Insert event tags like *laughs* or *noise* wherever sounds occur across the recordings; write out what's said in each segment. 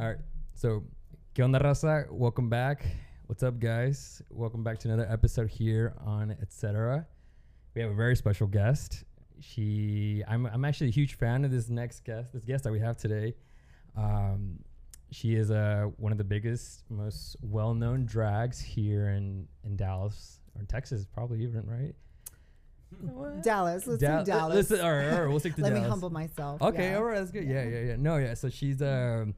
All right. So, ¿qué onda, raza? Welcome back. What's up, guys? Welcome back to another episode here on Etc. We have a very special guest. She, I'm, I'm actually a huge fan of this next guest, this guest that we have today. Um, she is uh, one of the biggest, most well-known drags here in in Dallas or in Texas, probably even right. Dallas. Let's Dal- do Dallas. Let's, all right, all right, we'll stick to Let Dallas. me humble myself. Okay, yeah. all right, that's good. Yeah, yeah, yeah. No, yeah. So she's um,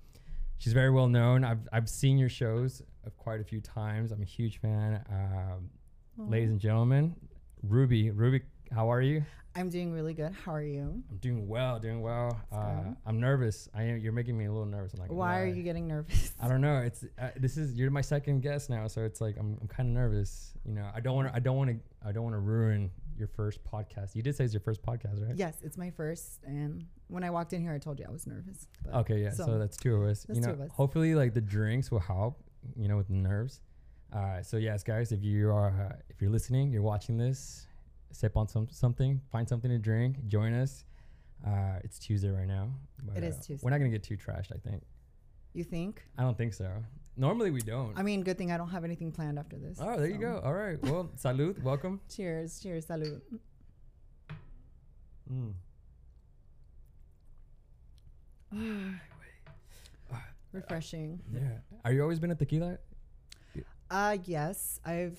she's very well known. I've I've seen your shows uh, quite a few times. I'm a huge fan. Um, ladies and gentlemen, Ruby. Ruby, how are you? I'm doing really good. How are you? I'm doing well, doing well. Uh. I'm nervous. I am. You're making me a little nervous. Gonna Why are you getting nervous? I don't know. It's uh, this is you're my second guest now, so it's like I'm I'm kind of nervous. You know, I don't want to I don't want to I don't want to ruin your first podcast. You did say it's your first podcast, right? yes, it's my first. And when I walked in here, I told you I was nervous. But Okay, yeah. So, So, that's two of us. that's you two know, of us. hopefully, like the drinks will help. You know, with the nerves. Uh, so yes, guys, if you are uh, if you're listening, you're watching this, sip on some something, find something to drink, join us. Uh, it's Tuesday right now. But, It is uh, We're not gonna get too trashed. I think. you think? I don't think so. Normally we don't. I mean, good thing I don't have anything planned after this. oh, there you go. All right. Well, *laughs* salud. Welcome. Cheers. Cheers. Salud. Mm. *sighs* Refreshing. Yeah. Are you always been a tequila? Uh, yes, I've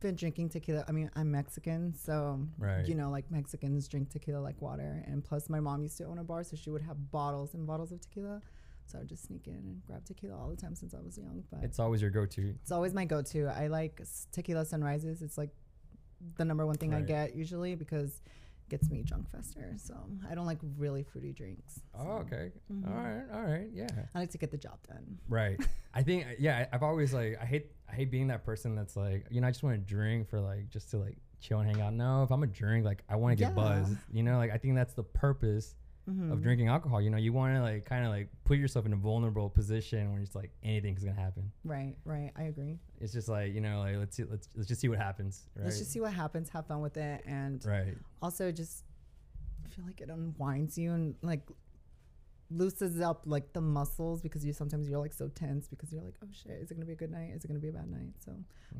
been drinking tequila. I mean, I'm Mexican, so Right. you know, like Mexicans drink tequila like water. And plus, my mom used to own a bar, so she would have bottles and bottles of tequila. So I would just sneak in and grab tequila all the time since I was young. But it's, always your go-to. It's always my go-to. I like tequila sunrises. It's like the number one thing I get usually because it gets me drunk faster. So I don't like really fruity drinks. Oh, so okay. Mhm. All right. All right. Yeah. I like to get the job done. Right. I think yeah, I- I've always like I hate I hate being that person that's like, you know, I just want to drink for like just to like chill and hang out. No, if I'm a drink, like I want to get Yeah. buzzed. You know, like I think that's the purpose Mhm. of drinking alcohol. You know, you want to like kind of like put yourself in a vulnerable position where it's like anything's gonna happen. Right. Right. I agree. It's just like you know, like let's see, let's let's just see what happens. Right. Let's just see what happens. Have fun with it, and Right. also just feel like it unwinds you and like loosens up like the muscles because you sometimes you're like so tense because you're like oh shit is it gonna be a good night is it gonna be a bad night so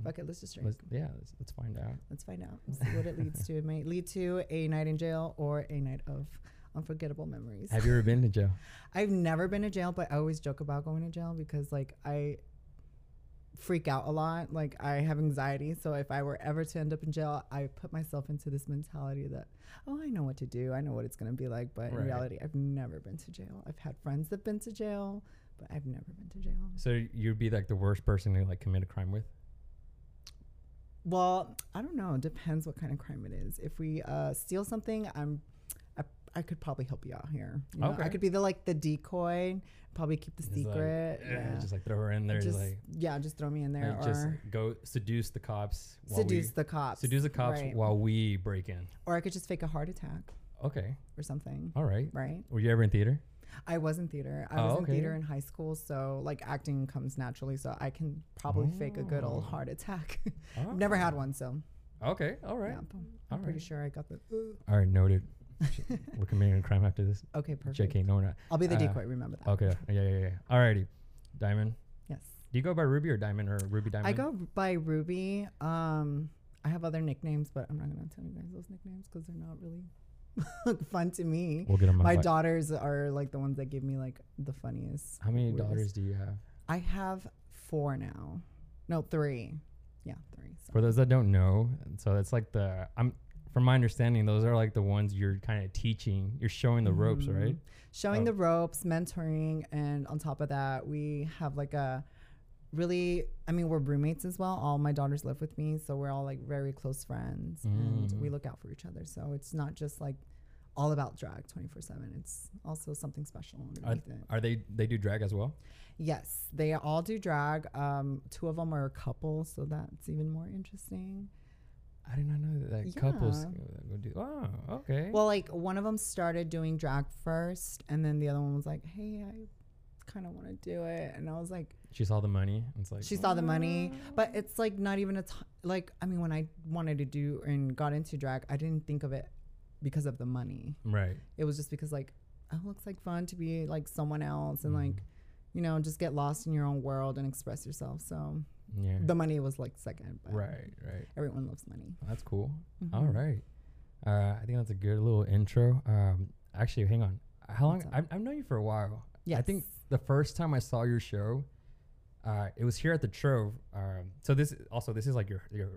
fuck it let's just drink Let's, yeah. Let's, let's find out. let's find out see what it leads *laughs* to it may lead to a night in jail or a night of unforgettable memories. Have you ever been to jail? *laughs* I've never been to jail but I always joke about going to jail because like I freak out a lot. Like I have anxiety. So if I were ever to end up in jail I put myself into this mentality that oh I know what to do. I know what it's going to be like. But Right. in reality I've never been to jail. I've had friends that've been to jail but I've never been to jail. So you'd be like the worst person to like commit a crime with. well I don't know. It depends what kind of crime it is. If we uh, steal something I'm I, could probably help you out here you know? Okay. I could be the like the decoy probably keep the Just secret eh, yeah. Just like throw her in there. just like yeah, just throw me in there Like, just go seduce the cops. while seduce we, the cops. seduce the cops right. while we break in. or I could just fake a heart attack Okay, or something. all right. Right? Were you ever in theater? I was in theater. I Oh, was in okay. theater in high school, so like acting comes naturally. So I can probably fake a good old Oh. heart attack. I've *laughs* never had one, so Okay, all right. yeah, I'm All pretty right. sure I got the. All right, noted. *laughs* we're committing a crime after this. okay, perfect. JK, no, we're not. I'll be the Uh, decoy. Remember that. Okay, yeah, yeah, yeah. Alrighty, Diamond. Yes. Do you go by Ruby or Diamond or Ruby Diamond? I go by Ruby. Um, I have other nicknames, but I'm not gonna tell you guys those nicknames because they're not really *laughs* fun to me. We'll get them. My daughters are like the ones that give me like the funniest. How many weirdest- daughters do you have? I have four now. No, three. Yeah, three. For those that don't know, so it's like the I'm from my understanding, those are like the ones you're kind of teaching. You're showing the ropes, Mhm. right? Showing Oh. the ropes, mentoring, and on top of that, we have like a really. I mean, we're roommates as well. All my daughters live with me, so we're all like very close friends, and we Mm. look out for each other. So it's not just like all about drag 24 7 it's also something special Are, underneath it are they they do drag as well? yes they all do drag um two of them are a couple so that's even more interesting I did not know that, that couples Yeah. go do. Oh, okay. Well, like one of them started doing drag first, and then the other one was like, "Hey, I kind of want to do it," and I was like, she saw the money. It's like she saw the money, but it's like not even a t- like. I mean, when I wanted to do and got into drag, I didn't think of it because of the money. right. It was just because like, oh, it looks like fun to be like someone else, and Mhm. like, you know, just get lost in your own world and express yourself. So Yeah. the money was like second, but right. Right. everyone loves money. That's cool. Mhm. All right. Uh, I think that's a good little intro. Um, actually, hang on. How long? I've, I've known you for a while. Yeah. I think the first time I saw your show, uh, it was here at the Trove. Um, so this also this is like your your,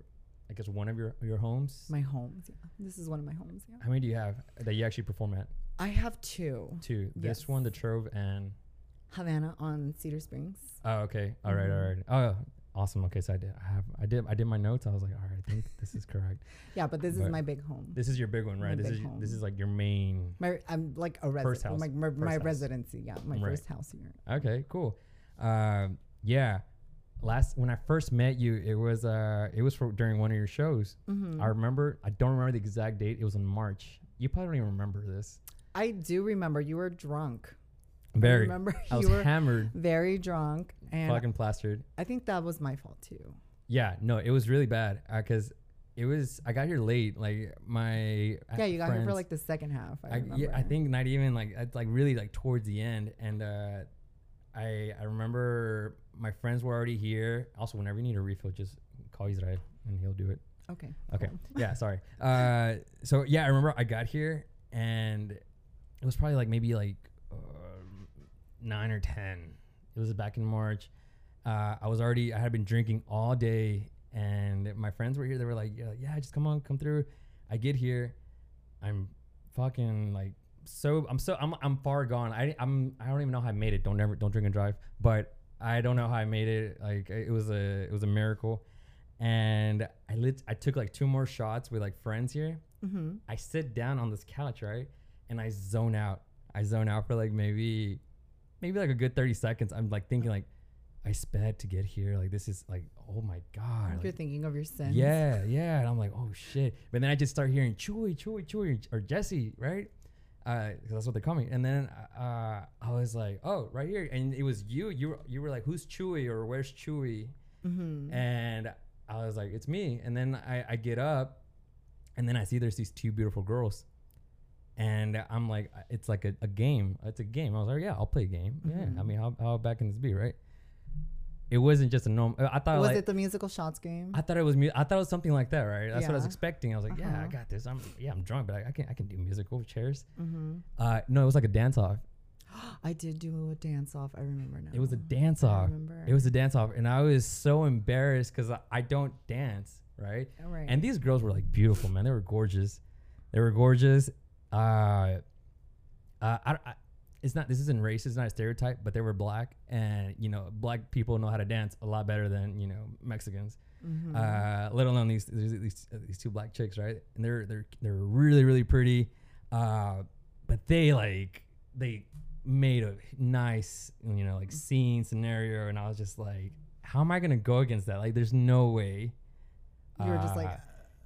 I guess one of your your homes. my homes. Yeah. This is one of my homes. Yeah. How many do you have that you actually perform at? I have two. Two. This Yes. one, the Trove, and Havana on Cedar Springs. oh, okay. All right. All Mhm. right. Oh, awesome. Okay, so I did. I have. I did. I did my notes. I was like, all right. I think this is correct. Yeah, but this But is my big home. This is your big one, right? This big is this is like your main. My I'm like a First resident. house. My, my, First my house. residency. Yeah, my Right. first house here. Okay, cool. Um, yeah. Last when I first met you, it was uh, it was for during one of your shows. Mm-hmm. I remember. I don't remember the exact date. It was in March. You probably don't even remember this. I do remember you were drunk. I remember I was you were hammered, very drunk, and fucking plastered. I think that was my fault too. Yeah, no, it was really bad because it was. I got here late. Like my Yeah, you got here for like the second half. I, I, remember. yeah, I think not even like it's like really like towards the end, and uh, I I remember my friends were already here. Also, whenever you need a refill, just call Israel and he'll do it. Okay. Okay, cool. yeah, sorry. *laughs* Uh, so yeah, I remember I got here and it was probably like maybe like nine or ten. It was back in March. Uh, I was already I had been drinking all day, and my friends were here. They were like, yeah, yeah, just come on, come through. I get here, I'm fucking like so I'm so I'm I'm far gone. I I'm I don't even know how I made it. Don't ever don't drink and drive. But I don't know how I made it. Like it was a it was a miracle. And I lit I took like two more shots with like friends here. Mm-hmm. I sit down on this couch, right? And I zone out. I zone out for like maybe maybe like a good 30 seconds. I'm like thinking like I sped to get here. Like this is like oh my god. You're thinking of your sins. yeah, yeah. And I'm like, oh shit. But then I just start hearing Chewy, Chewy, Chewy, or Jesse, right? Uh, that's what they call me. And then uh, I was like, oh, right here. And it was you. You were, you were like, who's Chewy or where's Chewy? Mm-hmm. And I was like, it's me. And then I, I get up, and then I see there's these two beautiful girls. And I'm like, it's like a, a game. It's a game. I was like, yeah, I'll play a game. Yeah. I Mhm. mean, how, how bad can this be, right? It wasn't just a normal. I thought was like, it the musical shots game? I thought it was mu- I thought it was something like that, right? That's what I was expecting. I was like, yeah, I Uh-huh. got this. I'm yeah, I'm drunk, but I, I can I can do musical chairs. mm-hmm. Uh, no, it was like a dance off. *gasps* I did do a dance off. I remember now. It was a dance off. remember. It was a dance off, and I was so embarrassed because I, I don't dance, right? All right. And these girls were like beautiful, man. They were gorgeous. They were gorgeous. Uh, uh, I, I, it's not. This isn't racist. It's not a stereotype, but they were black, and you know, black people know how to dance a lot better than you know Mexicans. Mhm. uh, let alone these these these, these two black chicks, right? And they're they're they're really really pretty, uh, but they like they made a nice you know like scene scenario, and I was just like, how am I gonna go against that? Like, there's no way. you were just like, Uh,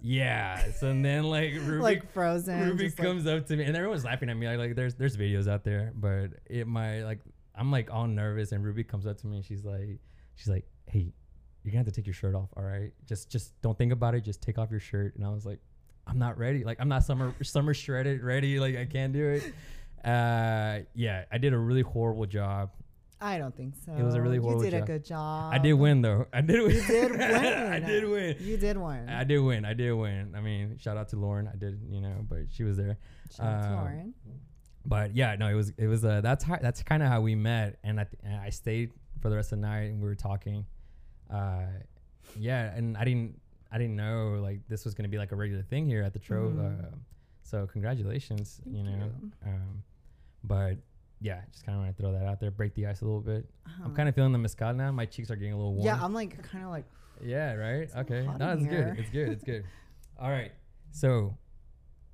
yeah. So and then like *laughs* Ruby like frozen. Ruby just like- comes up to me, and everyone's laughing at me. Like, like there's there's videos out there, but it my like I'm like all nervous, and Ruby comes up to me, and she's like, she's like, hey, you're gonna have to take your shirt off, all right? Just just don't think about it. Just take off your shirt. And I was like, I'm not ready. Like I'm not summer summer shredded ready. Like I can't do it. Uh, yeah, I did a really horrible job. I don't think so. It was a really horrible You did job. a good job. I did win though. *laughs* I did win. You did win. I did win. You did win. I did win. I did win. I mean, shout out to Lauren. I did, you know, but she was there. Shout out to um, Lauren. but yeah, no, it was it was uh that's how that's kind of how we met, and I th- and I stayed for the rest of the night, and we were talking. Uh, yeah, and I didn't I didn't know like this was gonna be like a regular thing here at the Trove. Mhm. Uh, so congratulations, Thank you know. you. Um, but yeah, just kind of want to throw that out there, break the ice a little bit. I'm Uh-huh. kind of feeling the mezcal now. My cheeks are getting a little warm. Yeah, I'm like kind of like Yeah, right. Okay. No, it's good. It's good. It's *laughs* good. All right. So,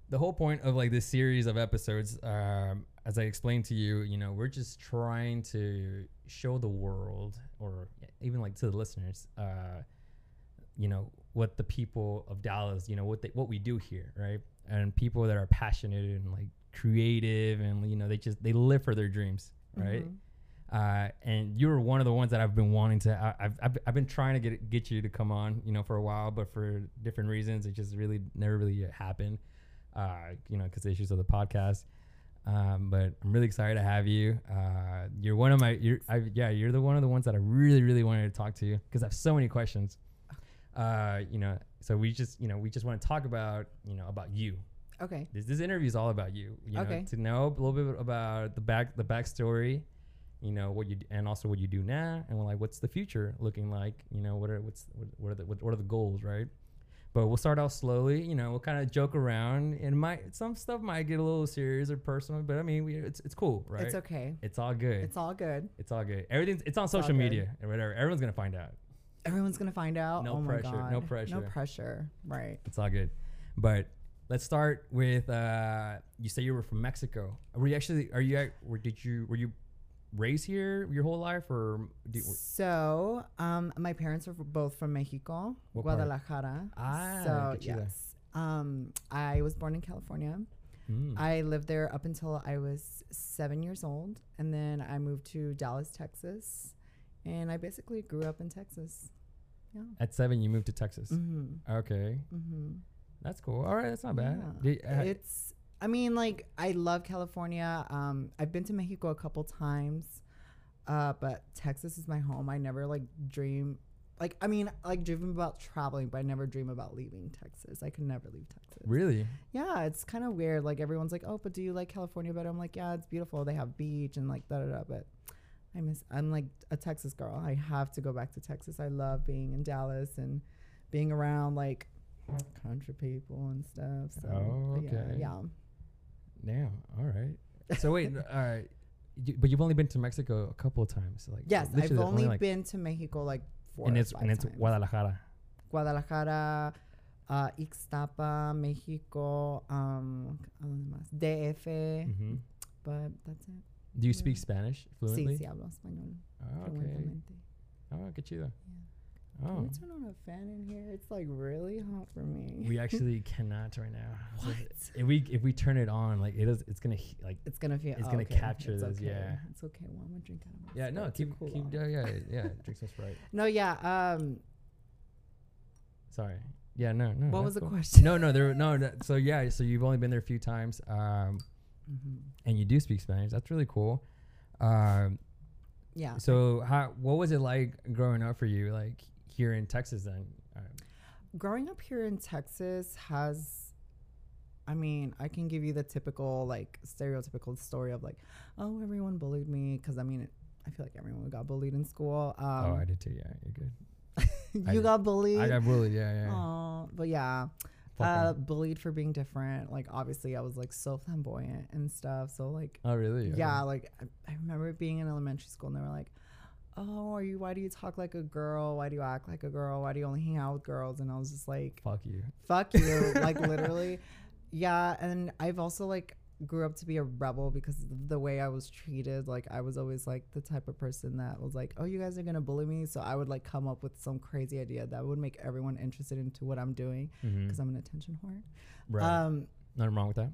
the whole point of like this series of episodes, um, as I explained to you, you know, we're just trying to show the world, or even like to the listeners, uh, you know, what the people of Dallas, you know, what they, what we do here, right? And people that are passionate and like creative, and you know, they just they live for their dreams, right? mhm. uh, and you're one of the ones that I've been wanting to. I, I've, I've I've been trying to get get you to come on, you know, for a while, but for different reasons, it just really never really happened. Uh, you know, because issues of the podcast. Um, but I'm really excited to have you. Uh, you're one of my, you're, I, yeah, you're the one of the ones that I really, really wanted to talk to you because I have so many questions. Uh, you know, so we just, you know, we just want to talk about, you know, about you. Okay. This, this interview is all about you. You know, Okay. to know a little bit about the back, the backstory, you know, what you d- and also what you do now, and we're like what's the future looking like. You know, what are what's what, are the what, what are the goals, right? But we'll start off slowly. You know, we'll kind of joke around, and might some stuff might get a little serious or personal, but I mean, we, it's it's cool, right? It's okay. It's all good. It's all good. It's all good. Everything's it's on all social media and whatever. Everyone's gonna find out. Everyone's gonna find out. No oh my pressure, no pressure. No pressure. Right. It's all good. But let's start with uh you say you were from Mexico. Were you actually are you or did you were you raised here your whole life or did, So, um, my parents are both from Mexico, What part? Guadalajara. Ah, so yes. Um, I was born in California. Mm. I lived there up until I was seven years old, and then I moved to Dallas, Texas, and I basically grew up in Texas. Yeah. At 7 you moved to Texas. Mm-hmm. Okay. Mm-hmm. That's cool. All right, that's not bad. Yeah. Did- uh, it's I mean like I love California. Um I've been to Mexico a couple times. Uh but Texas is my home. I never like dream like I mean like dream about traveling, but I never dream about leaving Texas. I could never leave Texas. really? Yeah, it's kind of weird. Like everyone's like, "Oh, but do you like California better?" I'm like, "Yeah, it's beautiful. They have beach and like da da da." But I miss. I'm like a Texas girl. I have to go back to Texas. I love being in Dallas and being around like country people and stuff. So Oh, but yeah, okay. yeah. Damn. All right. So wait, all right. You, but you've only been to Mexico a couple of times. Like Yes, I've literally only like, been to Mexico like four. and or it's five and it's times. Guadalajara. Guadalajara, uh, Ixtapa, Mexico, um, ¿a dónde más? DF, hmm but that's it. Do you speak Spanish fluently? sí hablo español. Oh, okay. fluentemente. Oh, qué chido. Can Oh. we turn on a fan in here? It's like really hot for me. We *laughs* actually cannot right now. So What? if we if we turn it on, like it is, it's gonna he- like It's gonna feel. It's oh, gonna okay. capture It's this, okay. yeah. It's okay. Well, I'm gonna drink out of my yeah no Sprite to keep cool keep off. yeah yeah yeah drink some sprite. *laughs* No, yeah. Um, Sorry. Yeah no no. what was the cool. question? No no there no, no so yeah so you've only been there a few times um Mhm. and you do speak Spanish. That's really cool. Um Yeah. so how what was it like growing up for you like here in Texas then? Um, growing up here in Texas has I mean, I can give you the typical like stereotypical story of like, oh, everyone bullied me because I mean, I feel like everyone got bullied in school. oh Um, I did too. Yeah you're good. *laughs* I you did. got bullied. I got bullied. Yeah yeah. Aw, but yeah, uh, bullied for being different. Like obviously, I was like so flamboyant and stuff. So like, oh really? yeah, like I, I remember being in elementary school and they were like, "Oh, are you? Why do you talk like a girl? Why do you act like a girl? Why do you only hang out with girls?" And I was just like, Fuck you. fuck you *laughs* like literally yeah and i've also like grew up to be a rebel because of the way i was treated like i was always like the type of person that was like oh you guys are gonna bully me so i would like come up with some crazy idea that would make everyone interested into what i'm doing because i'm an attention whore Right. um Nothing wrong with that.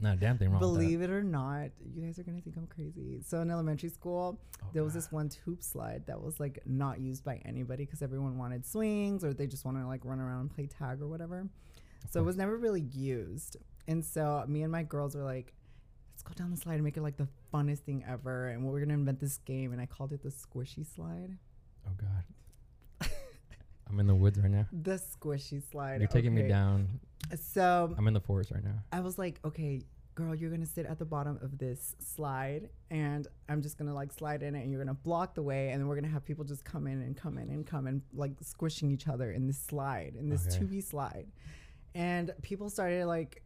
Not a damn thing wrong believe it or not you guys are gonna think i'm crazy so in elementary school. Oh, there was God. this one hoop slide that was like not used by anybody because everyone wanted swings or they just wanted to like run around and play tag or whatever. So it was never really used. And so me and my girls were like, let's go down the slide and make it like the funnest thing ever. And we're gonna invent this game. And I called it the squishy slide. Oh God. I'm in the woods right now. The squishy slide. You're taking me down. So I'm in the forest right now. I was like, okay, girl, you're gonna sit at the bottom of this slide, and I'm just gonna like slide in it, and you're gonna block the way, and then we're gonna have people just come in and come in and come in, like squishing each other in this slide, in this Okay. tube slide. And people started like,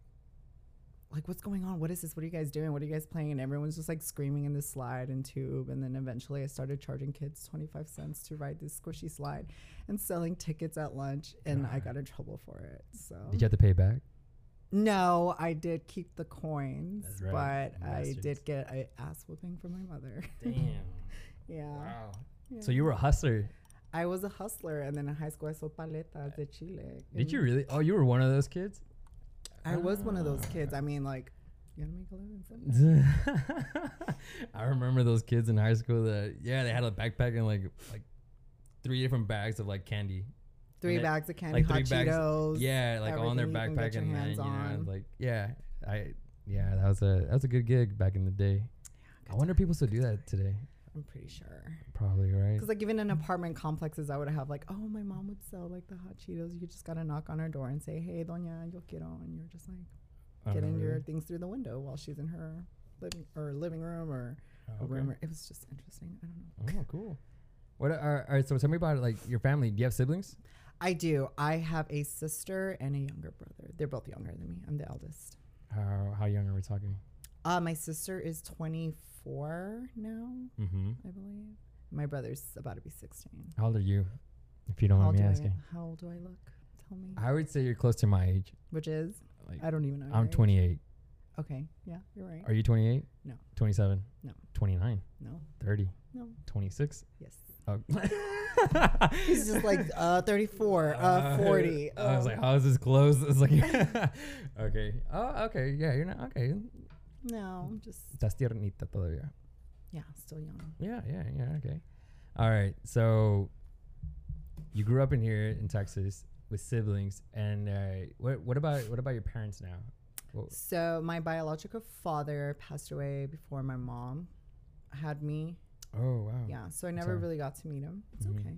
like, what's going on? What is this? What are you guys doing? What are you guys playing? And everyone's just like screaming in this slide and tube. And then eventually I started charging kids 25 cents to ride this squishy slide and selling tickets at lunch. And I got in trouble for it. So Did you have to pay back? no, I did keep the coins, right, but I did get a ass whooping from my mother. Damn. *laughs* yeah. Wow. yeah. So you were a hustler. I was a hustler, and then in high school I sold paletas de Chile. Did you really? Oh, you were one of those kids. I was one of those Ah. kids. I mean, like, you gotta make a living. somehow. *laughs* I remember those kids in high school that yeah they had a backpack and like like three different bags of like candy. Three then, bags of candy, like, hot three bags- Cheetos. Yeah, like all on their everything you can backpack and then you know on. like yeah I Yeah, that was a that was a good gig back in the day. Yeah, I wonder if people still do that today. I'm pretty sure. Probably right. Because like even in apartment complexes, I would have like, oh, my mom would sell like the hot Cheetos. You just gotta knock on her door and say, hey, doña, yo quiero, and you're just like Oh, getting your really? things through the window while she's in her living or living room or Oh, a okay. room. Or, it was just interesting. I don't know. Oh, cool. What are, all right? So tell me about like your family. Do you have siblings? I do. I have a sister and a younger brother. They're both younger than me. I'm the eldest. How how young are we talking? Uh, my sister is 24 now, Mm-hmm. I believe. My brother's about to be 16. How old are you? If you don't how, mind me do I, asking. how old do I look? Tell me. I would say you're close to my age. Which is? Like I don't even know. I'm age. 28. Okay. Yeah, you're right. Are you 28? No. 27? No. 29? no. 30? No. 26? Yes. Oh. *laughs* He's just like uh 34, uh 40. I was uh, like, how is this close? *laughs* It's like, *laughs* okay. Oh, okay. Yeah, you're not okay. No, I'm just Estás tiernita todavía. yeah, still young. Yeah, yeah, yeah. Okay. All right. So you grew up in here in Texas with siblings, and uh, what what about what about your parents now? Well, So my biological father passed away before my mom had me. oh wow. Yeah, so I never sorry. really got to meet him. It's Mhm. okay.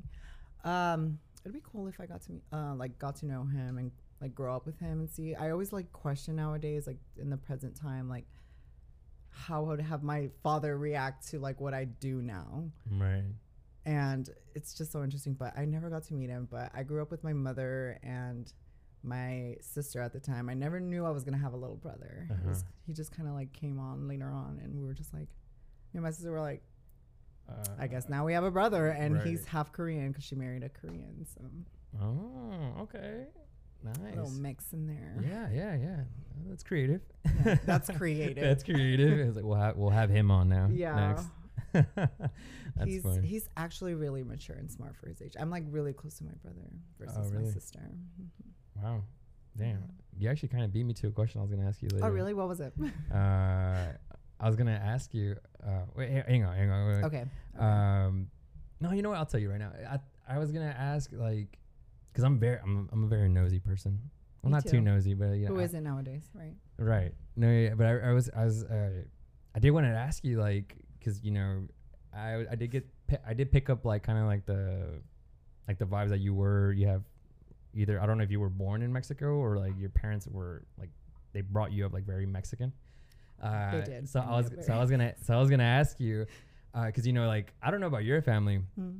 Um, it'd be cool if I got to meet, uh, like, got to know him and like grow up with him and see. I always like question nowadays, like in the present time, like how would have my father react to like what I do now. Right. and it's just so interesting. But I never got to meet him. But I grew up with my mother and my sister at the time. I never knew I was gonna have a little brother. Uh-huh. he just kind of like came on later on, and we were just like, me and my sister were like, Uh, I guess now we have a brother, and he's half Korean because she married a Korean, so Oh, okay. A little Nice. mix in there. Yeah, yeah, yeah. That's creative. Yeah, that's *laughs* creative. That's creative. It's like we'll have we'll have him on now. Yeah. Next. *laughs* That's he's funny. he's actually really mature and smart for his age. I'm like really close to my brother versus Oh, really? my sister. Mhm. Wow. Damn. You actually kind of beat me to a question I was gonna ask you later. Oh, really? What was it? *laughs* Uh, I was gonna ask you. Uh, wait, hang on, hang on. Wait, wait. okay. Um, no, you know what? I'll tell you right now. I I was gonna ask like, cause I'm very I'm I'm a very nosy person. Well, Me not too too. nosy, but you know, Who isn't nowadays, right? Right. No, yeah, but I, I was, I was, uh, I did want to ask you, like, because you know, I, I did get, I did pick up like kind of like the, like the vibes that you were, you have, either I don't know if you were born in Mexico or like your parents were like they brought you up like very Mexican. Uh, did So I was, so I was gonna, so I was gonna ask you, because you know, like I don't know about your family, Hmm.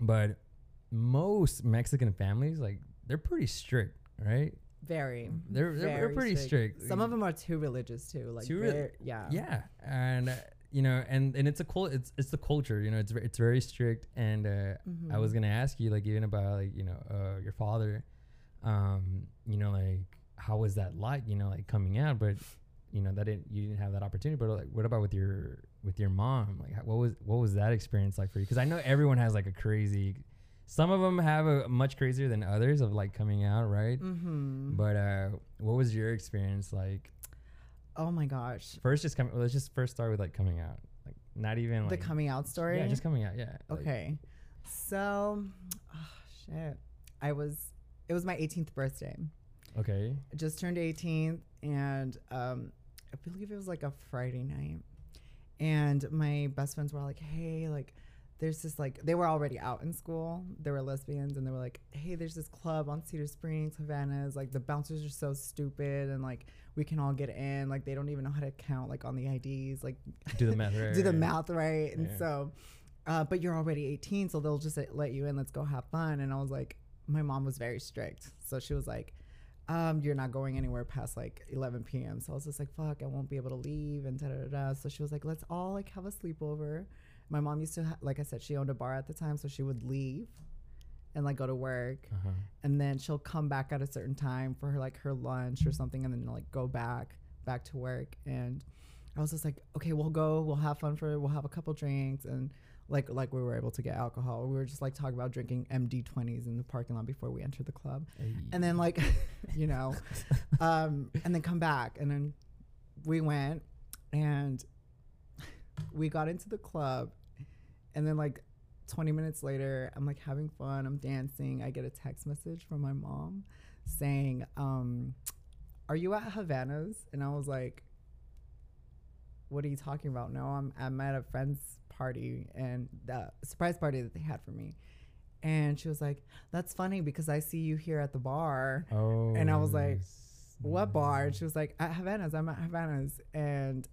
but most Mexican families like they're pretty strict, right? Very. They're they're, they're pretty strict. Some of them are too religious too. Like Too very- yeah. yeah and uh, you know and and it's a cul- it's it's the culture you know it's it's very strict and uh, i was Mhm. gonna ask you like even about like you know uh, your father um you know like how was that like you know like coming out but you know that didn't you didn't have that opportunity but like what about with your with your mom like what was what was that experience like for you because i know everyone has like a crazy some of them have a much crazier than others of like coming out right Mm-hmm. but uh what was your experience like oh my gosh. First, just coming. Let's just first start with like coming out. Like not even the like coming out story. Yeah, just coming out. Yeah. like- okay. So, oh, shit. I was. It was my 18th birthday. okay. I just turned 18, and um, I believe it was like a Friday night. And my best friends were like, "Hey, like, there's this like they were already out in school. They were lesbians, and they were like, "Hey, there's this club on Cedar Springs, Havana's. Like, the bouncers are so stupid, and like, we can all get in. Like, they don't even know how to count like on the IDs. Like, *laughs* Do the math. Right, do the math right. And Yeah. so, uh, but you're already 18, so they'll just uh, let you in. Let's go have fun. And I was like, my mom was very strict, so she was like, um, you're not going anywhere past like 11 p.m. So I was just like, fuck, I won't be able to leave and da da da. da. So she was like, let's all like have a sleepover. My mom used to, ha- like I said, she owned a bar at the time, so she would leave and like go to work. Uh-huh. and then she'll come back at a certain time for her like her lunch or something and then like go back back to work. And i was just like okay we'll go we'll have fun for we'll have a couple drinks. And like like we were able to get alcohol. We were just like talking about drinking md20s in the parking lot before we entered the club. And then like *laughs* you know *laughs* um and then come back. And then we went and we got into the club and then like 20 minutes later i'm like having fun i'm dancing i get a text message from my mom saying um are you at havana's and i was like what are you talking about? No, I'm I'm at a friend's party and the surprise party that they had for me. And she was like, That's funny because I see you here at the bar. Oh. And I was like, What bar? And she was like, At Havana's, I'm at Havana's. And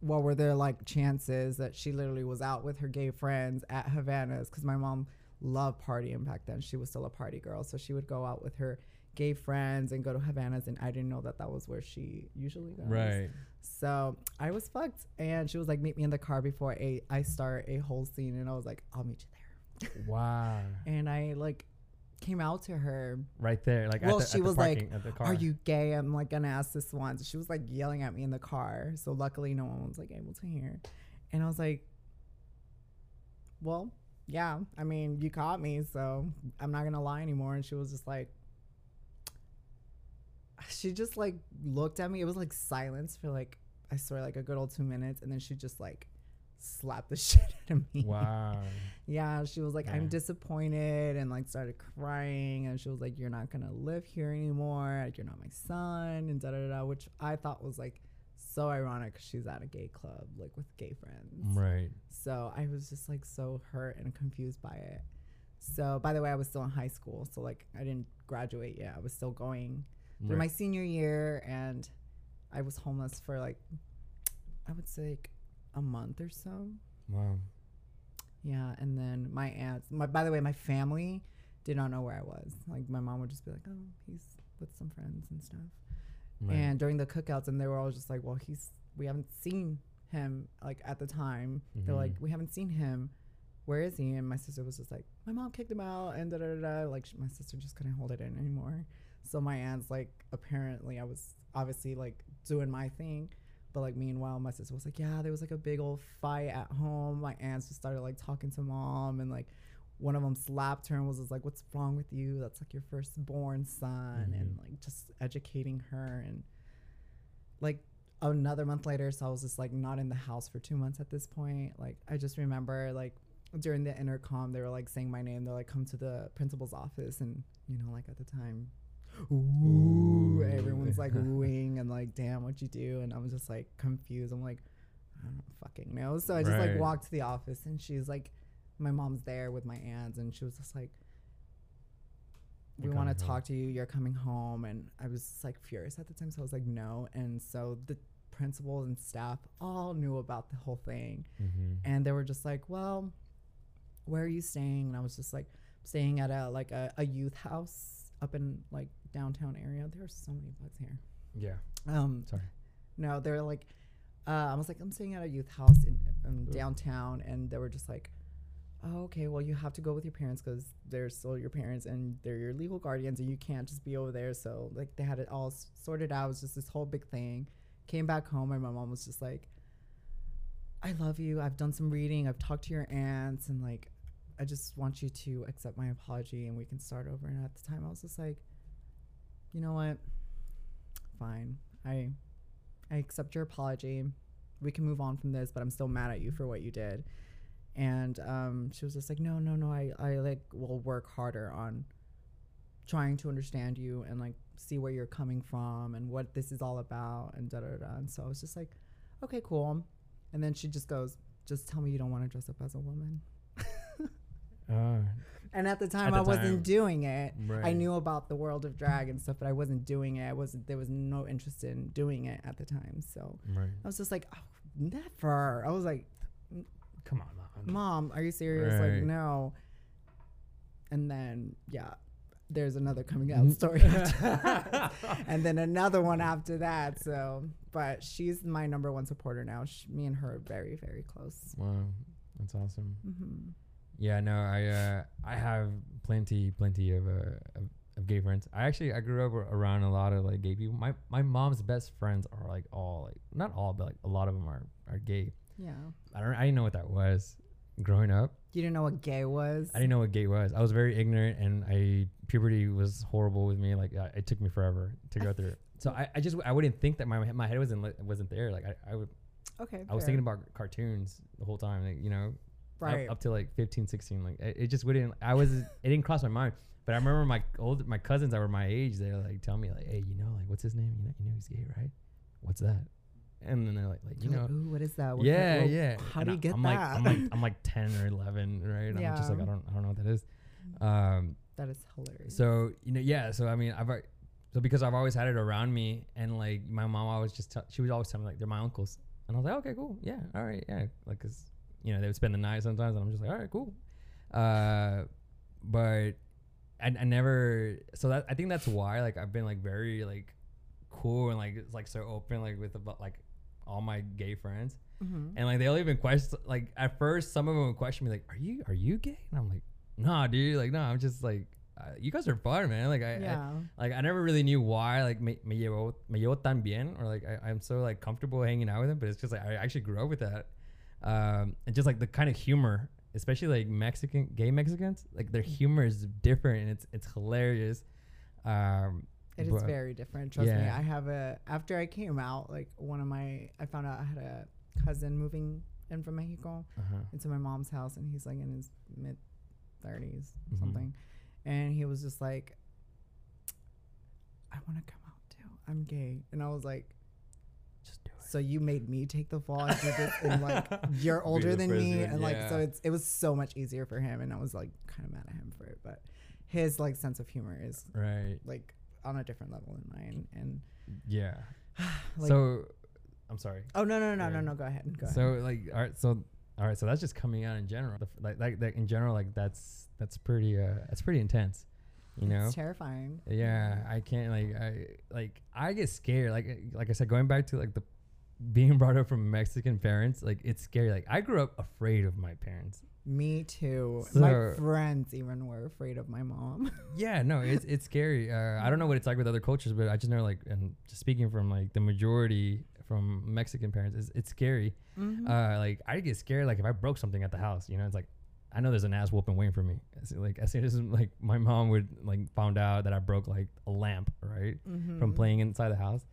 what were there like chances that she literally was out with her gay friends at Havana's? Because my mom loved partying back then. She was still a party girl. So she would go out with her gay friends and go to Havana's. And I didn't know that that was where she usually goes. Right. So I was fucked. And she was like, Meet me in the car before I, I start a whole scene. And I was like, I'll meet you there. Wow. And I like came out to her Right there. Like, Well, at the, she was like, parking- car. are you gay? I'm like gonna ask this once. She was like yelling at me in the car. So luckily no one was like able to hear. And I was like, Well, yeah. I mean, you caught me, so I'm not gonna lie anymore. And she was just like she just like looked at me. It was like silence for like I swear like a good old two minutes and then she just like slapped the *laughs* shit out of me. Wow. Yeah, she was like, Yeah. I'm disappointed and like started crying. And she was like, You're not gonna live here anymore. Like, you're not my son. And da da da, which I thought was like so ironic 'cause she's at a gay club, like with gay friends. Right. So I was just like so hurt and confused by it. So, by the way, I was still in high school. So, like, I didn't graduate yet. I was still going through right. my senior year and I was homeless for like, I would say like a month or so. wow. Yeah, and then my aunts. My by the way, my family did not know where I was. Like my mom would just be like, "Oh, he's with some friends and stuff." Right. And during the cookouts, and they were all just like, "Well, he's we haven't seen him like at the time. They're mm-hmm. like, we haven't seen him. Where is he?" And my sister was just like, "My mom kicked him out," and da da da. da. Like sh- my sister just couldn't hold it in anymore. So my aunts like apparently I was obviously like doing my thing. But like meanwhile, my sister was like, "Yeah, there was like a big old fight at home." My aunts just started like talking to mom, and like one of them slapped her and was just like, "What's wrong with you? That's like your firstborn son," and Mhm. like just educating her. And like another month later, so I was just like not in the house for two months at this point. Like I just remember like during the intercom, they were like saying my name. They're like, "Come to the principal's office," and you know, like at the time. Ooh, Ooh. everyone's like *laughs* oohing and like, damn, what you do? And I was just like confused. I'm like, I don't fucking know. So I just like walked to the office and she's like, my mom's there with my aunts and she was just like, we want to talk to you. You're coming home. And I was just, like furious at the time. So I was like, no. And so the principals and staff all knew about the whole thing. mm-hmm. And they were just like, well, where are you staying? And I was just like, staying at a like a, a youth house up in like downtown area. There are so many bugs here. Yeah. Um, Sorry. no, they're like, uh, I was like, I'm staying at a youth house in, downtown, and they were just like, oh, okay, well, you have to go with your parents because they're still your parents and they're your legal guardians, and you can't just be over there. So like, they had it all s- sorted out. It was just this whole big thing. Came back home, and my mom was just like, I love you. I've done some reading. I've talked to your aunts, and like, I just want you to accept my apology, and we can start over. And at the time, I was just like, you know what? Fine. I I accept your apology. We can move on from this, but I'm still mad at you for what you did. And um, she was just like, no, no, no. I, I like will work harder on trying to understand you and like see where you're coming from and what this is all about and da da da. And so I was just like, okay, cool. And then she just goes, just tell me you don't want to dress up as a woman. Uh, *laughs* And at the time, the I wasn't time. doing it. I knew about the world of drag and stuff, but I wasn't doing it. I wasn't. There was no interest in doing it at the time. So Right. I was just like, oh, never. I was like, Come on, mom. Mom, are you serious? Right. Like, no. And then, yeah, there's another coming Mm-hmm. *laughs* out story, and then another one after that. So, but she's my number one supporter now. Sh me and her are very, very close. Wow, that's awesome. hmm Yeah, no, I uh, I have plenty, plenty of, uh, of of gay friends. I actually I grew up around a lot of like gay people. My my mom's best friends are like all like not all, but like a lot of them are are gay. Yeah. I don't I didn't know what that was growing up. You didn't know what gay was? I didn't know what gay was. I was very ignorant, and I puberty was horrible with me. Like uh, it took me forever to go through it. So I, I just I wouldn't think that my my head wasn't wasn't there. Like I, I would Okay. I was thinking about cartoons the whole time. Like, you know, right. up, up to like 15, 16. Like it, it just wouldn't. I was. it didn't cross my mind. But I remember my old my cousins that were my age. They were like tell me like, hey, you know, like what's his name? You know, you know he's gay, right? What's that? And then they're like, like you You're know, like, Ooh, what is that? What yeah, kind- yeah. How do you get I'm that? Like, I'm like, I'm like ten or eleven, right? I'm just like, I don't, I don't know what that is. Um, that is hilarious. so you know, yeah. So I mean, I've so because I've always had it around me, and like my mom always just tell, she would always tell me like they're my uncles, and I was like, okay, cool, yeah, all right, yeah, like cause you know they would spend the night sometimes, and I'm just like, all right, cool. Uh, but I, I never. So that I think that's why like I've been like very like cool and like it's like so open like with about like all my gay friends. Mhm. And like they'll even question like at first some of them would question me like, "Are you are you gay?" And I'm like, "Nah, dude. Like, no, I'm just like, uh, you guys are fun, man. Like, I, I like I never really knew why like me, me llevo me llevo tan bien or like I, I'm so like comfortable hanging out with them, but it's just like I actually grew up with that, um, and just like the kind of humor, especially like Mexican gay Mexicans, like their humor is different and it's it's hilarious. Um, It is very different. Trust me. I have a after I came out, like one of my I found out I had a cousin moving in from Mexico uh-huh. into my mom's house and he's like in his mid 30s Mhm. something. And he was just like I want to come out too. I'm gay. And I was like Just do it. So you made me take the fall and do this and like *laughs* you're older than me and like so it's it was so much easier for him and I was like kind of mad at him for it but his like sense of humor is Right. like on a different level than mine and Yeah. *sighs* like so, I'm sorry. oh no no no no no go ahead go ahead So like, all right, so all right, so that's just coming out in general. F- Like, like, in general, like that's that's pretty uh that's pretty intense, you know. it's terrifying Yeah, I can't like I like I get scared. Like like I said, going back to like the being brought up from Mexican parents, like it's scary. Like I grew up afraid of my parents. me too So- my friends even were afraid of my mom *laughs* Yeah, no, it's it's scary. Uh, I don't know what it's like with other cultures, but I just know like and just speaking from like the majority from Mexican parents, it's, it's scary. Mhm. uh, like I get scared like if I broke something at the house, you know, it's like I know there's an ass whooping waiting for me. As, like as soon as like my mom would like found out that I broke like a lamp, right, from Mhm. playing inside the house.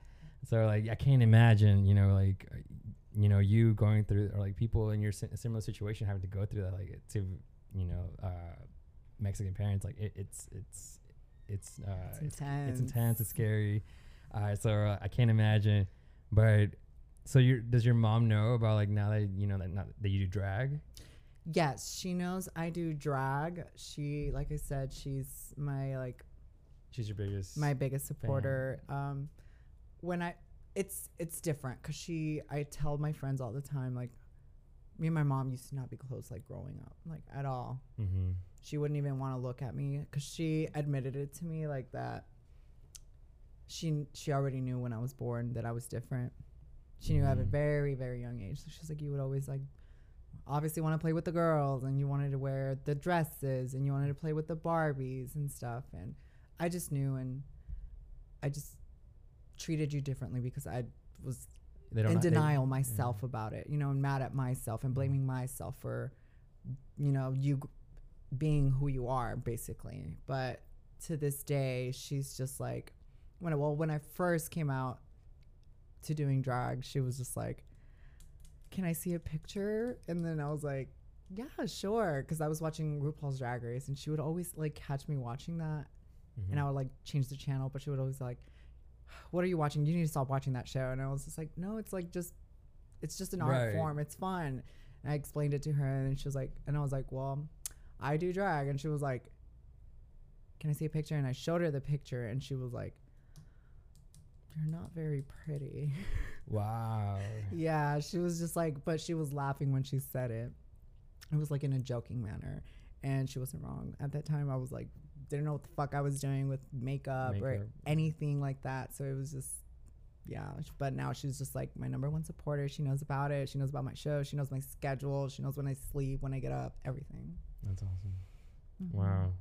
So like I can't imagine, you know, like uh, you know you going through or like people in your si- similar situation having to go through that, like to you know uh, Mexican parents, like it, it's it's it's uh, it's it's intense it's intense. It's scary. Uh, so uh, I can't imagine. But so your does your mom know about like now that you know that not that you do drag? yes she knows I do drag she like I said she's my like She's your biggest. my biggest supporter. Um, when I, it's it's different because she, I tell my friends all the time, like, me and my mom used to not be close, like growing up, like at all. Mm-hmm. She wouldn't even want to look at me because she admitted it to me, like that. She she already knew when I was born that I was different. She knew at a Mhm. very very young age. So she's like, you would always like, obviously want to play with the girls, and you wanted to wear the dresses, and you wanted to play with the Barbies and stuff, and I just knew, and I just treated you differently because I was They don't in know- they- denial myself about it, you know, and mad at myself and blaming myself for, you know, you being who you are, basically. But to this day, she's just like, when I, well, when I first came out to doing drag, she was just like, "Can I see a picture?" And then I was like, "Yeah, sure," because I was watching RuPaul's Drag Race, and she would always like catch me watching that, Mhm. and I would like change the channel, but she would always like, "What are you watching? You need to stop watching that show." And I was just like, "No, it's like just, it's just an art Right. form. It's fun." And I explained it to her, and she was like, and I was like, "Well, I do drag," and she was like, "Can I see a picture?" And I showed her the picture, and she was like, "You're not very pretty." *laughs* Wow. yeah, she was just like, but she was laughing when she said it. It was like in a joking manner, and she wasn't wrong. At that time, I was like, didn't know what the fuck I was doing with makeup, or anything like that. So it was just, yeah. But now she's just like my number one supporter. She knows about it. She knows about my show. She knows my schedule. She knows when I sleep, when I get up, everything. That's awesome. Mhm. Wow.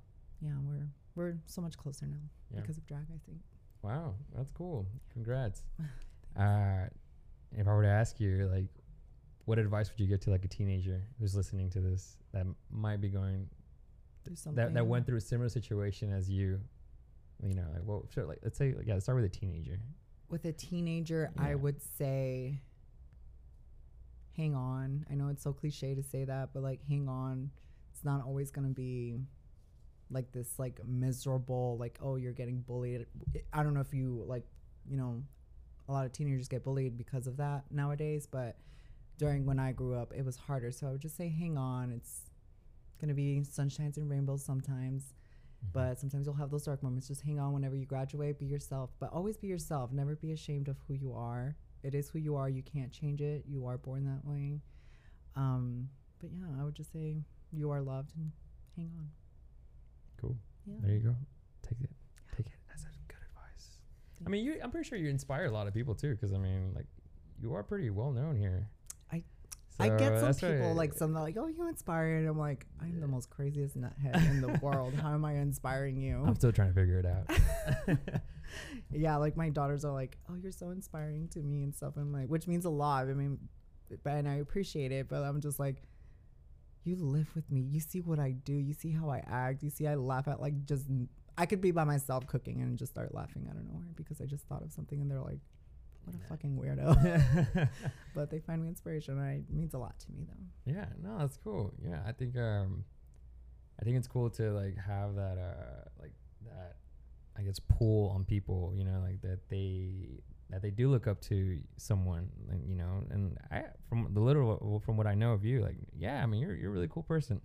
Yeah, we're we're so much closer now Yeah. because of drag. I think. Wow. That's cool. Congrats. *laughs* uh, if I were to ask you, like, what advice would you give to like a teenager who's listening to this that might be going Do something that, that went through a similar situation as you? You know, like, well, sure, like, let's say, like, yeah, let's start with a teenager. with a teenager, Yeah. I would say hang on. I know it's so cliche to say that, but like hang on. It's not always going to be like this like miserable like oh you're getting bullied. I don't know if you like, you know, a lot of teenagers get bullied because of that nowadays. But during when I grew up, it was harder. So I would just say, hang on. It's gonna be sunshines and rainbows sometimes, Mm-hmm. but sometimes you'll have those dark moments. Just hang on whenever you graduate. Be yourself, but always be yourself. Never be ashamed of who you are. It is who you are. You can't change it. You are born that way. Um, but yeah, I would just say you are loved and hang on. Cool. Yeah. There you go. Take it. Take it. That's a good advice. I mean, you. I'm pretty sure you inspire a lot of people too, because I mean, like, you are pretty well known here. I- I get some people like some are like, oh, you inspire, and I'm like, I'm the most craziest nuthead in the world. How am I inspiring you? I'm still trying to figure it out. *laughs* yeah, like my daughters are like, oh, you're so inspiring to me and stuff. I'm like, which means a lot. I mean, and I appreciate it, but I'm just like, you live with me. You see what I do. You see how I act. You see I laugh at like just. I could be by myself cooking and just start laughing out of nowhere because I just thought of something and they're like, what a fucking weirdo. *laughs* but they find me inspiration. And it means a lot to me though. yeah, no, that's cool. Yeah, I think um, I think it's cool to like have that uh like that I guess pull on people. You know, like that they that they do look up to someone, and you know, and I from the little well, from what I know of you, like yeah, I mean you're you're a really cool person.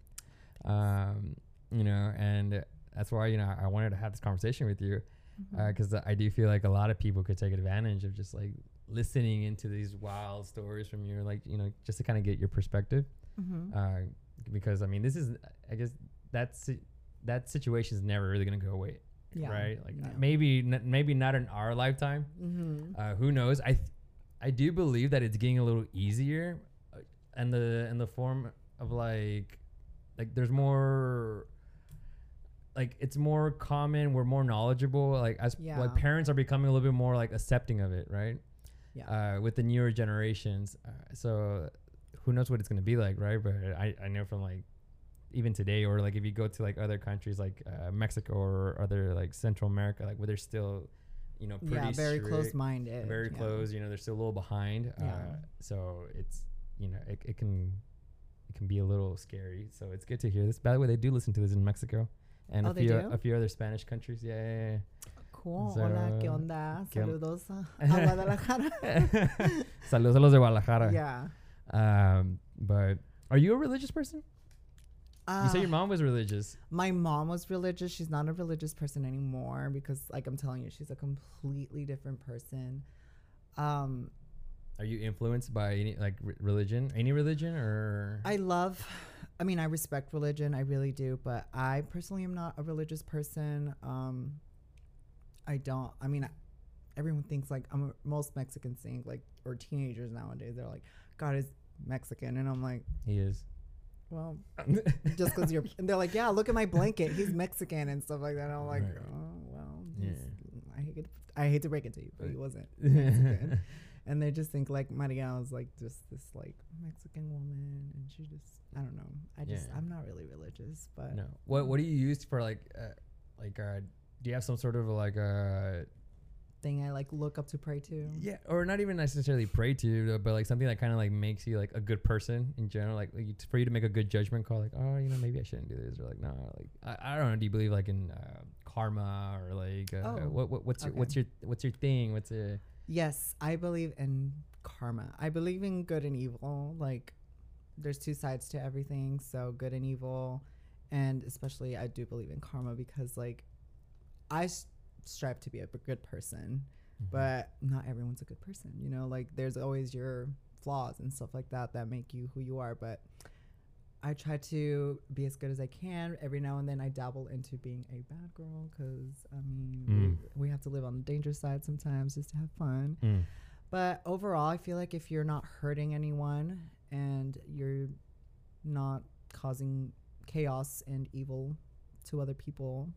Um, you know, and that's why you know I wanted to have this conversation with you Mm-hmm. because I do feel like a lot of people could take advantage of just like listening into these wild stories from you, like you know, just to kind of get your perspective. Mm-hmm. Uh, because I mean, this is I guess that's that situation is never really gonna go away, yeah. right? Like uh, Yeah. maybe n- maybe not in our lifetime. Mm-hmm. Uh, who knows? I th- I do believe that it's getting a little easier, uh, and the in the form of like like there's more like it's more common we're more knowledgeable like as Yeah. like parents are becoming a little bit more like accepting of it right Yeah. uh, with the newer generations uh, so who knows what it's going to be like right but I, I know from like even today or like if you go to like other countries like uh, mexico or other like central america like where they're still you know pretty Yeah. Very close minded. very close you know they're still a little behind Yeah. uh, so it's you know it, it can it can be a little scary so it's good to hear this by the way they do listen to this in mexico and Oh, a few a few other spanish countries yeah, yeah, Cool. So, Hola, ¿qué onda? ¿qué Saludos a, *laughs* Guadalajara. yeah. *laughs* saludos a los de guadalajara yeah. um but are you a religious person you say Uh, your mom was religious My mom was religious. She's not a religious person anymore because, like I'm telling you, she's a completely different person. Um, are you influenced by any like r- religion any religion or I love, I mean, I respect religion. I really do. But I personally am not a religious person. Um, I don't, I mean, everyone thinks like I'm a, most Mexicans think like, or teenagers nowadays, they're like, God is Mexican. And I'm like, he is well, *laughs* just because you're, and they're like, yeah, look at my blanket. He's Mexican and stuff like that. And I'm like, Right. oh, well, Yeah. I hate, I hate to break it to you, but he wasn't. *laughs* Mexican. and they just think like Maria was like just this like Mexican woman, and she just I don't know. I just Yeah. I'm not really religious, but no what what do you use for like uh, like uh do you have some sort of like uh thing I like look up to pray to. yeah or not even necessarily pray to but like something that kind of like makes you like a good person in general like, like for you to make a good judgment call like oh you know maybe i shouldn't do this or like no like i, I don't know do you believe like in uh, karma or like uh, Oh, what, what what's your okay. what's your what's your thing what's a Yes, I believe in karma. I believe in good and evil. Like there's two sides to everything, so good and evil, and especially I do believe in karma because like I s- strive to be a b- good person. Mm-hmm. but not everyone's a good person you know like there's always your flaws and stuff like that that make you who you are but i try to be as good as i can every now and then i dabble into being a bad girl because i mean Mm. we, we have to live on the dangerous side sometimes just to have fun Mm. but overall i feel like if you're not hurting anyone and you're not causing chaos and evil to other people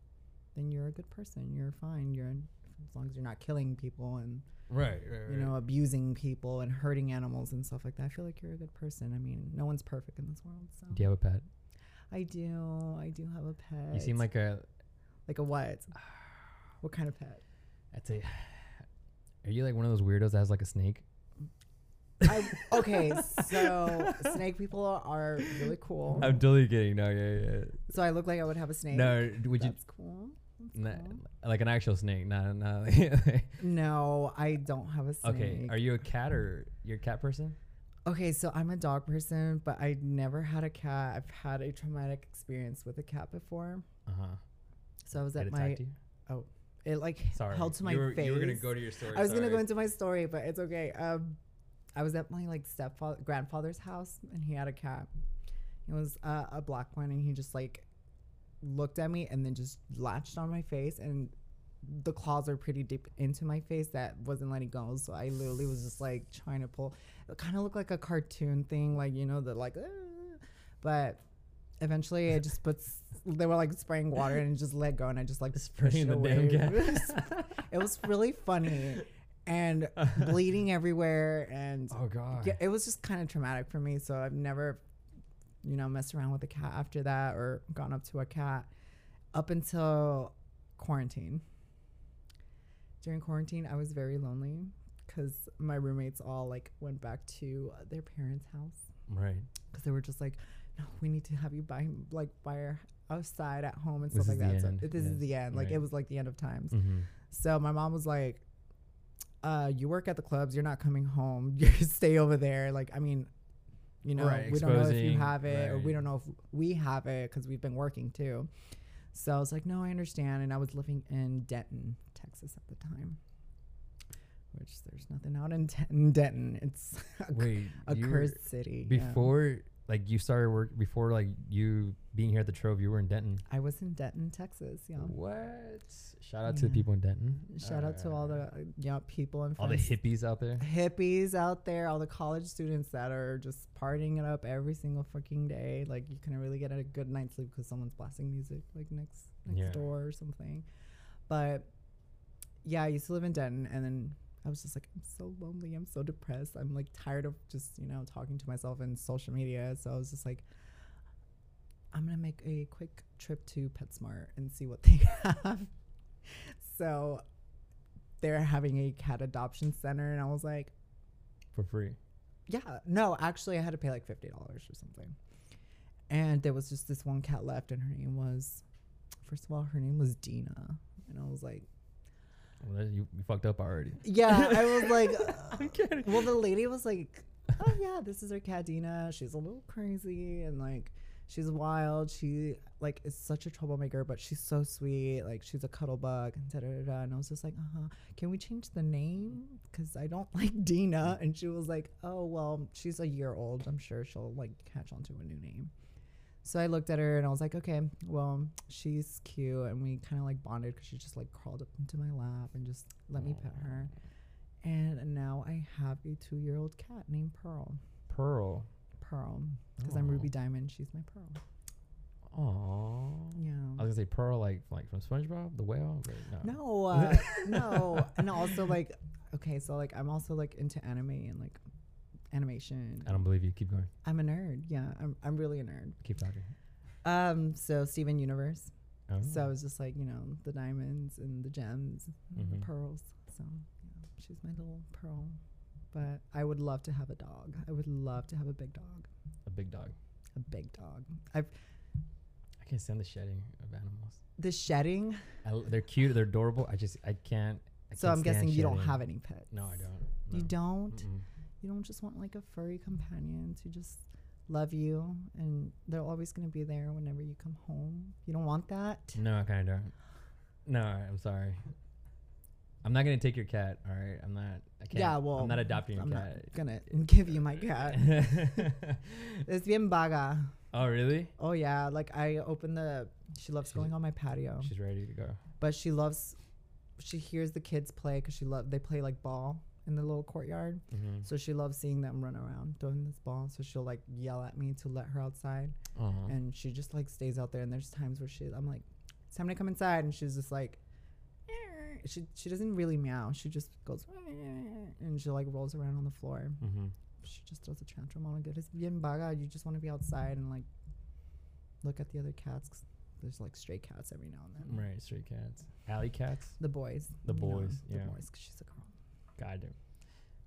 then you're a good person. You're fine. You're as long as you're not killing people and right, right, right, you know abusing people and hurting animals and stuff like that. I feel like you're a good person. I mean no one's perfect in this world so. Do you have a pet? I do. I do have a pet. You seem like a like a what? What kind of pet? I'd say *sighs* are you like one of those weirdos that has like a snake I, okay so snake people are, really cool i'm totally kidding no yeah yeah so i look like i would have a snake no would you that's cool Na- cool. like an actual snake, not not. *laughs* No, I don't have a snake. okay, are you a cat or you're a cat person? Okay, so I'm a dog person, but I never had a cat. I've had a traumatic experience with a cat before. Uh huh. So I was at my you. it like Sorry, held to my you were, face. You were gonna go to your story. I was gonna go into my story, but it's okay. Um, I was at my like stepfather grandfather's house, and he had a cat. It was uh, a black one, and he just like looked at me and then just latched on my face, and the claws are pretty deep into my face that wasn't letting go. So I literally was just like trying to pull. It kind of looked like a cartoon thing, like you know the like, but eventually it just puts. They were like spraying water and just let go, and I just like *laughs* Spraying the away. damn cat. *laughs* it was really funny and *laughs* bleeding everywhere and oh god. yeah, it was just kind of traumatic for me so i've never you know messed around with a cat after that or gone up to a cat up until quarantine during quarantine i was very lonely because my roommates all like went back to their parents house Right. because they were just like no we need to have you buy like our outside at home and This stuff like that so this is the end like right. it was like the end of times Mm-hmm. so my mom was like, uh, you work at the clubs, you're not coming home. *laughs* You stay over there. Like, I mean, you know, Right, we don't know if you have it or we don't know if we have it because we've been working too. So I was like, no, I understand. And I was living in Denton, Texas at the time, which there's nothing out in, Den- in Denton. It's *laughs* a, Wait. a you were- cursed city. yeah. Before like you started work before like you being here at the Trove, you were in Denton. I was in Denton, Texas. Yeah. What? Shout out to the people in Denton. Shout out to all the uh, yeah, people and all the hippies out there. hippies out there, all the college students that are just partying it up every single fucking day. Like you couldn't really get a good night's sleep because someone's blasting music like next next Yeah. door or something. But yeah, I used to live in Denton, and then I was just like, I'm so lonely. I'm so depressed. I'm like tired of just you know talking to myself in social media. So I was just like. I'm gonna make a quick trip to PetSmart and see what they *laughs* have. So they're having a cat adoption center, and I was like, For free. yeah, no, actually, I had to pay like fifty dollars or something. And there was just this one cat left, and her name was, first of all, her name was Dina, and I was like, Well, you, you fucked up already. yeah, I *laughs* was like, I'm kidding. well, the lady was like, oh yeah, this is her Cadina. She's a little crazy and like she's wild. She like is such a troublemaker, but she's so sweet. Like she's a cuddle bug and da da da. da. And I was just like, uh huh. Can we change the name? Because I don't *laughs* like Dina. And she was like, oh well, she's a year old. I'm sure she'll like catch on to a new name. So I looked at her and I was like, okay, well, she's cute. And we kind of like bonded because she just like crawled up into my lap and just let me pet her. And now I have a two year old cat named Pearl. Pearl. Pearl. Because I'm Ruby Diamond. She's my Pearl. Oh. Yeah. I was gonna say Pearl, like like from SpongeBob, the whale. No. No, *laughs* uh, no. And also, like, okay, so like, I'm also like into anime and like animation. I don't believe you. Keep going. I'm a nerd. Yeah, I'm, I'm really a nerd. Keep talking. Um, so Steven Universe. Oh. So it's just like, you know, the diamonds and the gems, and Mhm. the pearls. So yeah, she's my little pearl. But I would love to have a dog. I would love to have a big dog. a big dog. A big dog. I've I can't stand the shedding of animals. the shedding. I l they're cute. They're adorable. I just I can't. I so can't I'm guessing stand you don't have any pets. No, I don't. You don't. Mm-mm. You don't just want like a furry companion to just love you and they're always going to be there whenever you come home. You don't want that? No, I kind of don't. No, I'm sorry. I'm not gonna take your cat. All right, I'm not. I can't. Yeah, well, I'm not adopting your I'm not cat. going *laughs* to give you my cat. *laughs* Es bien vaga. oh, really? Oh yeah, like I open the she loves She's- going on my patio. She's ready to go. But she loves she hears the kids play cuz she love they play like ball in the little courtyard. Mm-hmm. So she loves seeing them run around throwing this ball. So she'll like yell at me to let her outside. uh and she just like stays out there and there's times where she I'm like it's time to come inside and she's just like she she doesn't really meow she just goes and she like rolls around on the floor Mm-hmm. she just throws a tantrum on a good it's bien vaga you just want to be outside and like look at the other cats 'cause there's like stray cats every now and then Right, stray cats, alley cats. the boys The you know, boys, the yeah. boys 'cause she's a girl God damn.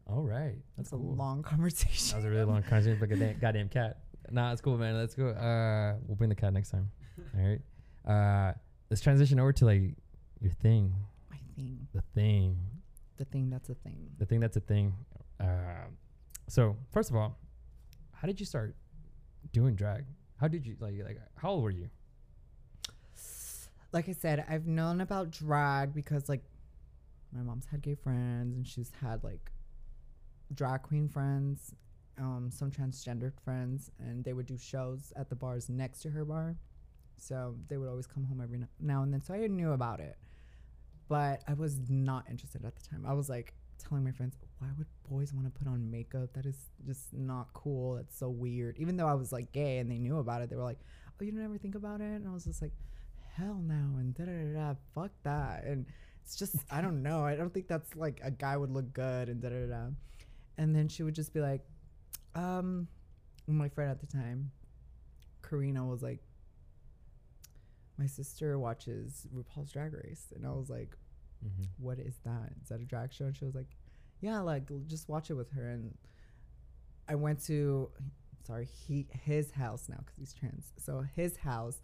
All right, that's that's a cool. long That was a really long conversation, but goddamn, goddamn cat. Nah, it's cool, man. Let's go. Uh, we'll bring the cat next time. *laughs* All right. Uh, let's transition over to like your thing, My thing, the thing, the thing that's a thing. the thing that's a thing. Uh, so first of all, how did you start doing drag? How did you like like how old were you? Like I said, I've known about drag because like my mom's had gay friends and she's had like drag queen friends, um, some transgendered friends, and they would do shows at the bars next to her bar. So they would always come home every n- now and then. So I knew about it, but I was not interested at the time. I was like telling my friends, why would boys want to put on makeup? That is just not cool. That's so weird. Even though I was like gay and they knew about it, they were like, oh, you don't ever think about it? And I was just like, hell no. And da da da, fuck that. And it's just, I don't know. I don't think that's like a guy would look good and da da da. And then she would just be like, um, my friend at the time, Karina, was like, my sister watches RuPaul's Drag Race. And I was like, Mm-hmm. what is that? Is that a drag show? And she was like, yeah, like just watch it with her. And I went to, sorry, he his house now because he's trans. So his house,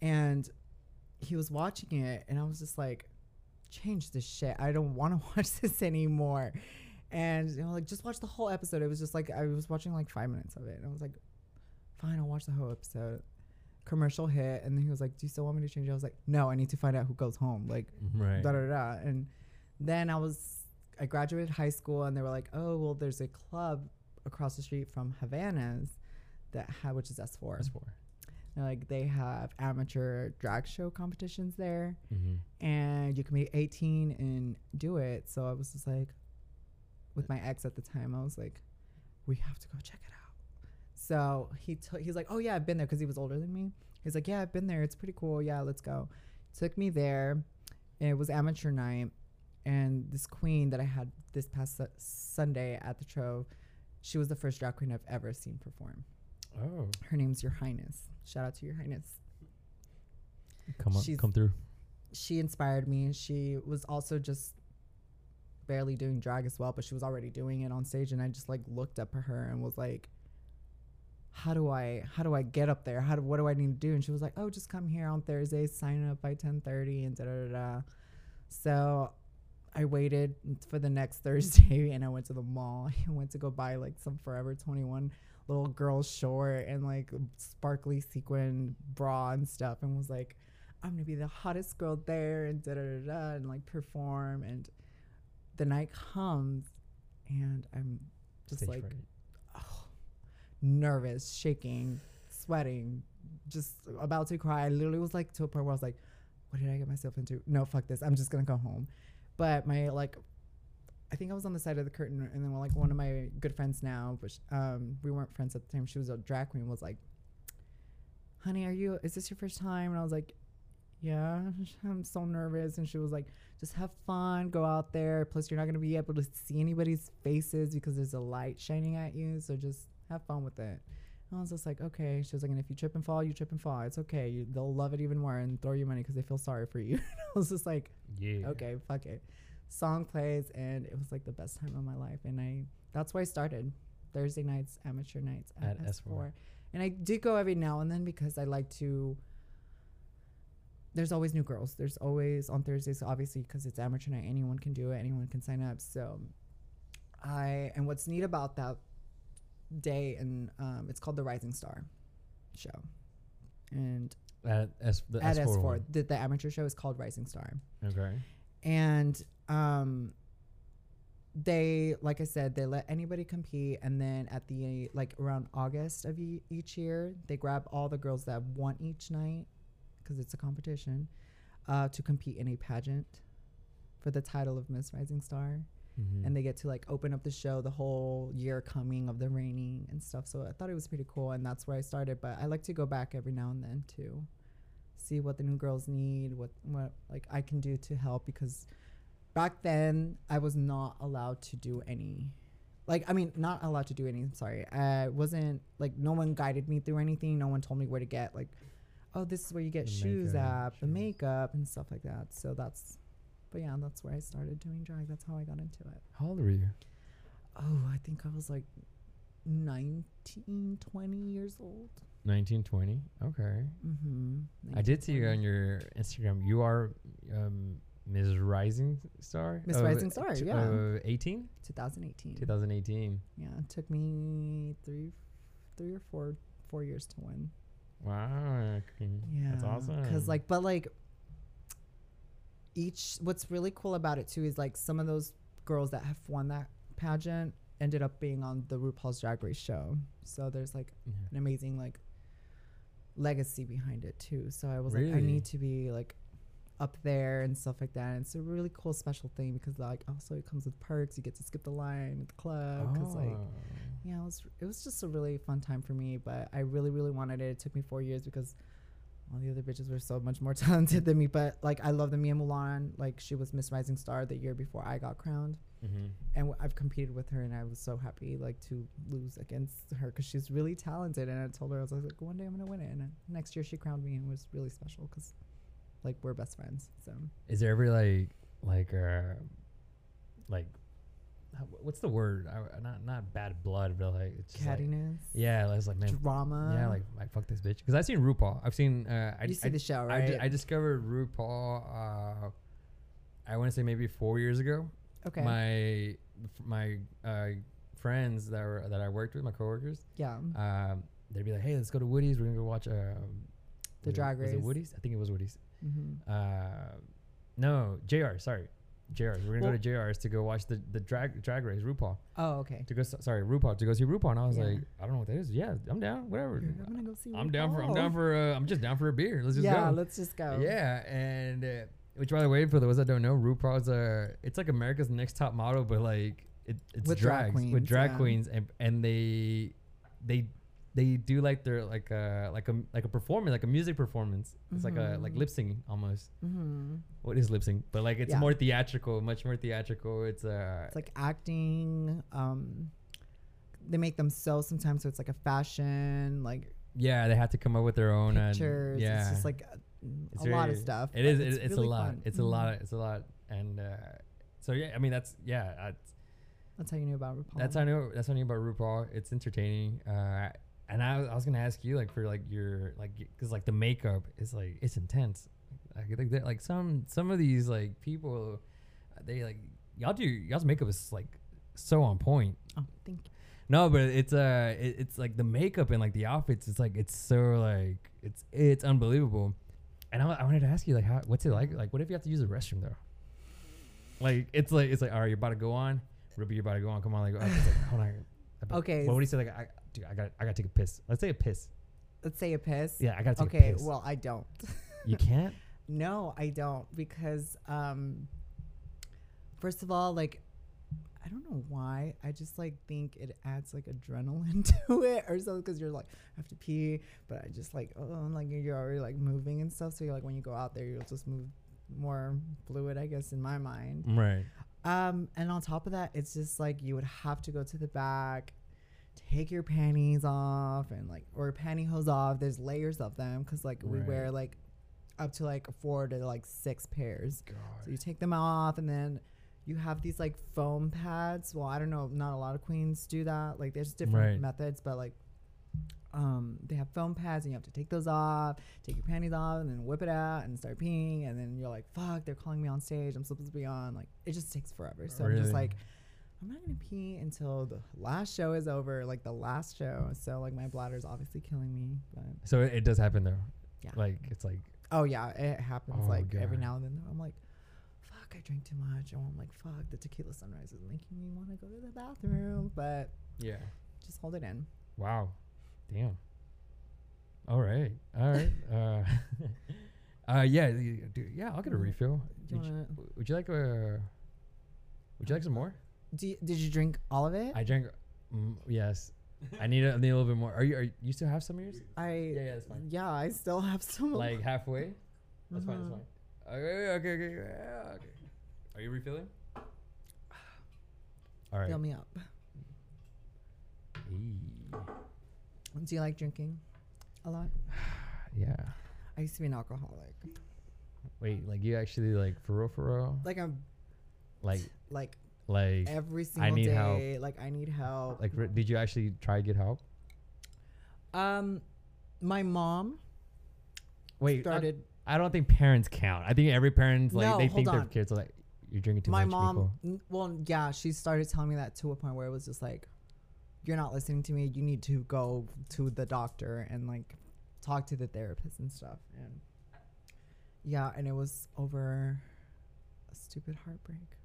and he was watching it, and I was just like, change this shit. I don't want to *laughs* watch this anymore. And you know, like just watch the whole episode. It was just like I was watching like five minutes of it, and I was like, fine, I'll watch the whole episode. Commercial hit, and then he was like, "Do you still want me to change?" it? I was like, "No, I need to find out who goes home." Like, mm-hmm. Right. da da da. And then I was, I graduated high school, and they were like, "Oh, well, there's a club across the street from Havana's that ha- which is S4. That's four. Like they have amateur drag show competitions there, Mm-hmm. and you can be 18 and do it. So I was just like, with my ex at the time, I was like, we have to go check it out. So he t- he's like, oh yeah, I've been there because he was older than me. He's like, yeah, I've been there. It's pretty cool. Yeah, let's go. Took me there. And it was amateur night, and this queen that I had this past su- Sunday at the Trove, she was the first drag queen I've ever seen perform. Oh, Her name's Your Highness. Shout out to Your Highness. come on, She's- come through. she inspired me. She was also just barely doing drag as well, but she was already doing it on stage and I just like looked up at her and was like how do I how do I get up there? How do what do I need to do? And she was like, "Oh, just come here on Thursday, sign up by 10:30 and da da da." So I waited for the next *laughs* Thursday and I went to the mall. *laughs* I went to go buy like some Forever 21 little girl short and like sparkly sequin bra and stuff and was like, I'm gonna be the hottest girl there and da da da da and like perform and the night comes and I'm just Stage like oh, nervous, shaking, sweating, just about to cry. I literally was like to a point where I was like, what did I get myself into? No, fuck this. I'm just gonna go home. But my like I think I was on the side of the curtain and then like one of my good friends now, but sh- um we weren't friends at the time. She was a drag queen was like, Honey, are you is this your first time? And I was like, Yeah, *laughs* I'm so nervous. And she was like, just have fun, go out there. Plus, you're not gonna be able to see anybody's faces because there's a light shining at you. So just have fun with it. And I was just like, okay. She was like, and if you trip and fall, you trip and fall. It's okay. You, they'll love it even more and throw you money because they feel sorry for you. And *laughs* I was just like, Yeah. okay, fuck it. Song plays, and it was like the best time of my life. And I, that's why I started Thursday nights, amateur nights at, At S4. S4. And I do go every now and then because I like to. There's always new girls. There's always on Thursdays, obviously, because it's amateur night. Anyone can do it. Anyone can sign up. So, I and what's neat about that day and um, it's called the Rising Star show, and At S the at S4. S4, the, the amateur show is called Rising Star Okay. and um they like i said they let anybody compete and then at the like around august of e- each year they grab all the girls that won each night because it's a competition uh, to compete in a pageant for the title of miss rising star Mm-hmm. and they get to like open up the show the whole year coming of the reigning and stuff so i thought it was pretty cool and that's where i started but i like to go back every now and then to see what the new girls need what what like i can do to help because back then i was not allowed to do any like i mean not allowed to do any sorry i wasn't like no one guided me through anything no one told me where to get like oh this is where you get The shoes makeup, at the makeup and stuff like that so that's but yeah that's where i started doing drag that's how i got into it How old were you? Oh, I think I was like 19, 20 years old. 1920. Okay. Mm-hmm. I did see you on your Instagram. You are um, Ms. Rising Star. Miss of Rising Star, t- yeah. of 18, 2018. 2018. Yeah, it took me three, three or four, four years to win. Wow. Yeah, That's awesome. Cause like, but like, each what's really cool about it too is like some of those girls that have won that pageant ended up being on the RuPaul's Drag Race show. So there's like Yeah. an amazing like legacy behind it too. So I was like, I need to be like up there and stuff like that. And it's a really cool special thing because like also it comes with perks. You get to skip the line at the club because like Oh. yeah, it was it was just a really fun time for me. But I really really wanted it. It took me four years because all the other bitches were so much more *laughs* talented than me. But like I love the Mia Mulan. Like she was Miss Rising Star the year before I got crowned, Mhm. and w- I've competed with her, and I was so happy like to lose against her because she's really talented. And I told her I was like, one day I'm gonna win it. And uh, next year she crowned me, and it was really special because like we're best friends. So Is there ever like like uh like what's the word? I, not not bad blood, but like it's just like, cattiness, yeah, it's like man, drama. yeah, like like fuck this bitch. Because I've seen RuPaul. I've seen uh, I you see I, the show, right? di- I discovered RuPaul. Uh, I want to say maybe four years ago. okay. My my uh, friends that were that I worked with, my coworkers, yeah. um, they'd be like, "Hey, let's go to Woody's. We're gonna go watch um, The Drag Was it Race. Woody's? I think it was Woody's. Mm-hmm. Uh, no, JR. Sorry, JR. We're gonna Well- go to JR's to go watch the the drag drag race RuPaul. Oh, okay. To go, sorry, RuPaul to go see RuPaul. And I was Yeah. like, I don't know what that is. Yeah, I'm down. Whatever. I'm gonna go see. I'm down for. I'm down for. Uh, I'm just down for a beer. Let's just yeah, go. Yeah, let's just go. Yeah, and uh, which by the way, for those that don't know, RuPaul's uh, it's like America's Next Top Model, but like it, it's With drag drags with queens, drag yeah. queens, and and they they they do like their like a like a like a performance, like a music performance. It's like a like Mhm. lip singing almost. Mm-hmm. What is lip sync? But like it's Yeah. more theatrical, much more theatrical. It's uh It's like acting. Um, they make themselves sometimes, so it's like a fashion, like yeah, they have to come up with their own and pictures. yeah, It's just like a, It's a lot of stuff. It is. It's, it's really a lot. fun. It's a Mhm. lot. It's a lot. And uh, so yeah, I mean that's yeah. That's, That's how you knew about RuPaul. that's how I know. That's how I knew about RuPaul. It's entertaining. Uh, and I, was- I was gonna ask you like for like your like because like the makeup is like it's intense. Like, like, like some some of these like people, uh, they like y'all do y'all's makeup is like so on point. Oh, thank you. No, but it's uh, it, it's like the makeup and like the outfits. It's like it's so like it's it's unbelievable. And I, I wanted to ask you like, how what's it like? Like, what if you have to use the restroom though? Like it's like it's like all right, you're about to go on. Ruby, you're about to go on. Come on, like, like hold on. *laughs* Okay, What would he say? Like, I, dude, I got I got to take a piss. Let's say a piss. Let's say a piss. Yeah, I got to take Okay. a piss. Well, I don't. you can't. *laughs* No, I don't because um first of all, like I don't know why. I just like think it adds like adrenaline *laughs* to it or something because you're like I have to pee, but I just like oh I'm like you're already like moving and stuff. So you're like when you go out there you'll just move more fluid, I guess, in my mind. Right. Um, and on top of that, it's just like you would have to go to the back, take your panties off, and like or pantyhose off. There's layers of them because like we Right. wear like up to like four to like six pairs. So you take them off, and then you have these like foam pads. Well, I don't know, not a lot of queens do that. Like there's different Right. methods, but like um, they have foam pads and you have to take those off, take your panties off, and then whip it out and start peeing. And then you're like, fuck, they're calling me on stage. I'm supposed to be on. Like, it just takes forever. So I'm just like, I'm not going to pee until the last show is over, like the last show. So, like, my bladder's obviously killing me. But So it, it does happen though. Yeah. Like it's like oh, yeah, it happens Oh, like every now and then. I'm like, fuck, I drank too much. And I'm like, fuck, the tequila sunrise is making me want to go to the bathroom. But yeah. just hold it in. Wow. Damn. All right. All right. *laughs* uh, *laughs* uh, yeah. Dude, yeah. I'll get a Mhm. refill. You Would you, would you like a? Would you like some more? Do you, did you drink all of it? I drank. Mm, yes. I need a, I need a little bit more. Are you? Are you, still have some of yours? I Yeah. Yeah. That's fine. yeah, I still have some. Like halfway. That's fine. That's fine. Okay. Okay. Okay. okay. Are you refilling? *sighs* All right. Fill me up. Eee. Do you like drinking a lot? *sighs* Yeah. I used to be an alcoholic. Wait. Like you actually like for real? For real? Like I'm Like like like every single I need help. day. Like I need help. like re- did you actually try to get help? um, my mom Wait, I- started. I, don't think parents count. I think every parent's like No, they think their kids are like you're drinking too my much. My mom, before." n- well, yeah, she started telling me that to a point where it was just like, "You're not listening to me. You need to go to the doctor and like talk to the therapist and stuff." And yeah, and it was over a stupid heartbreak.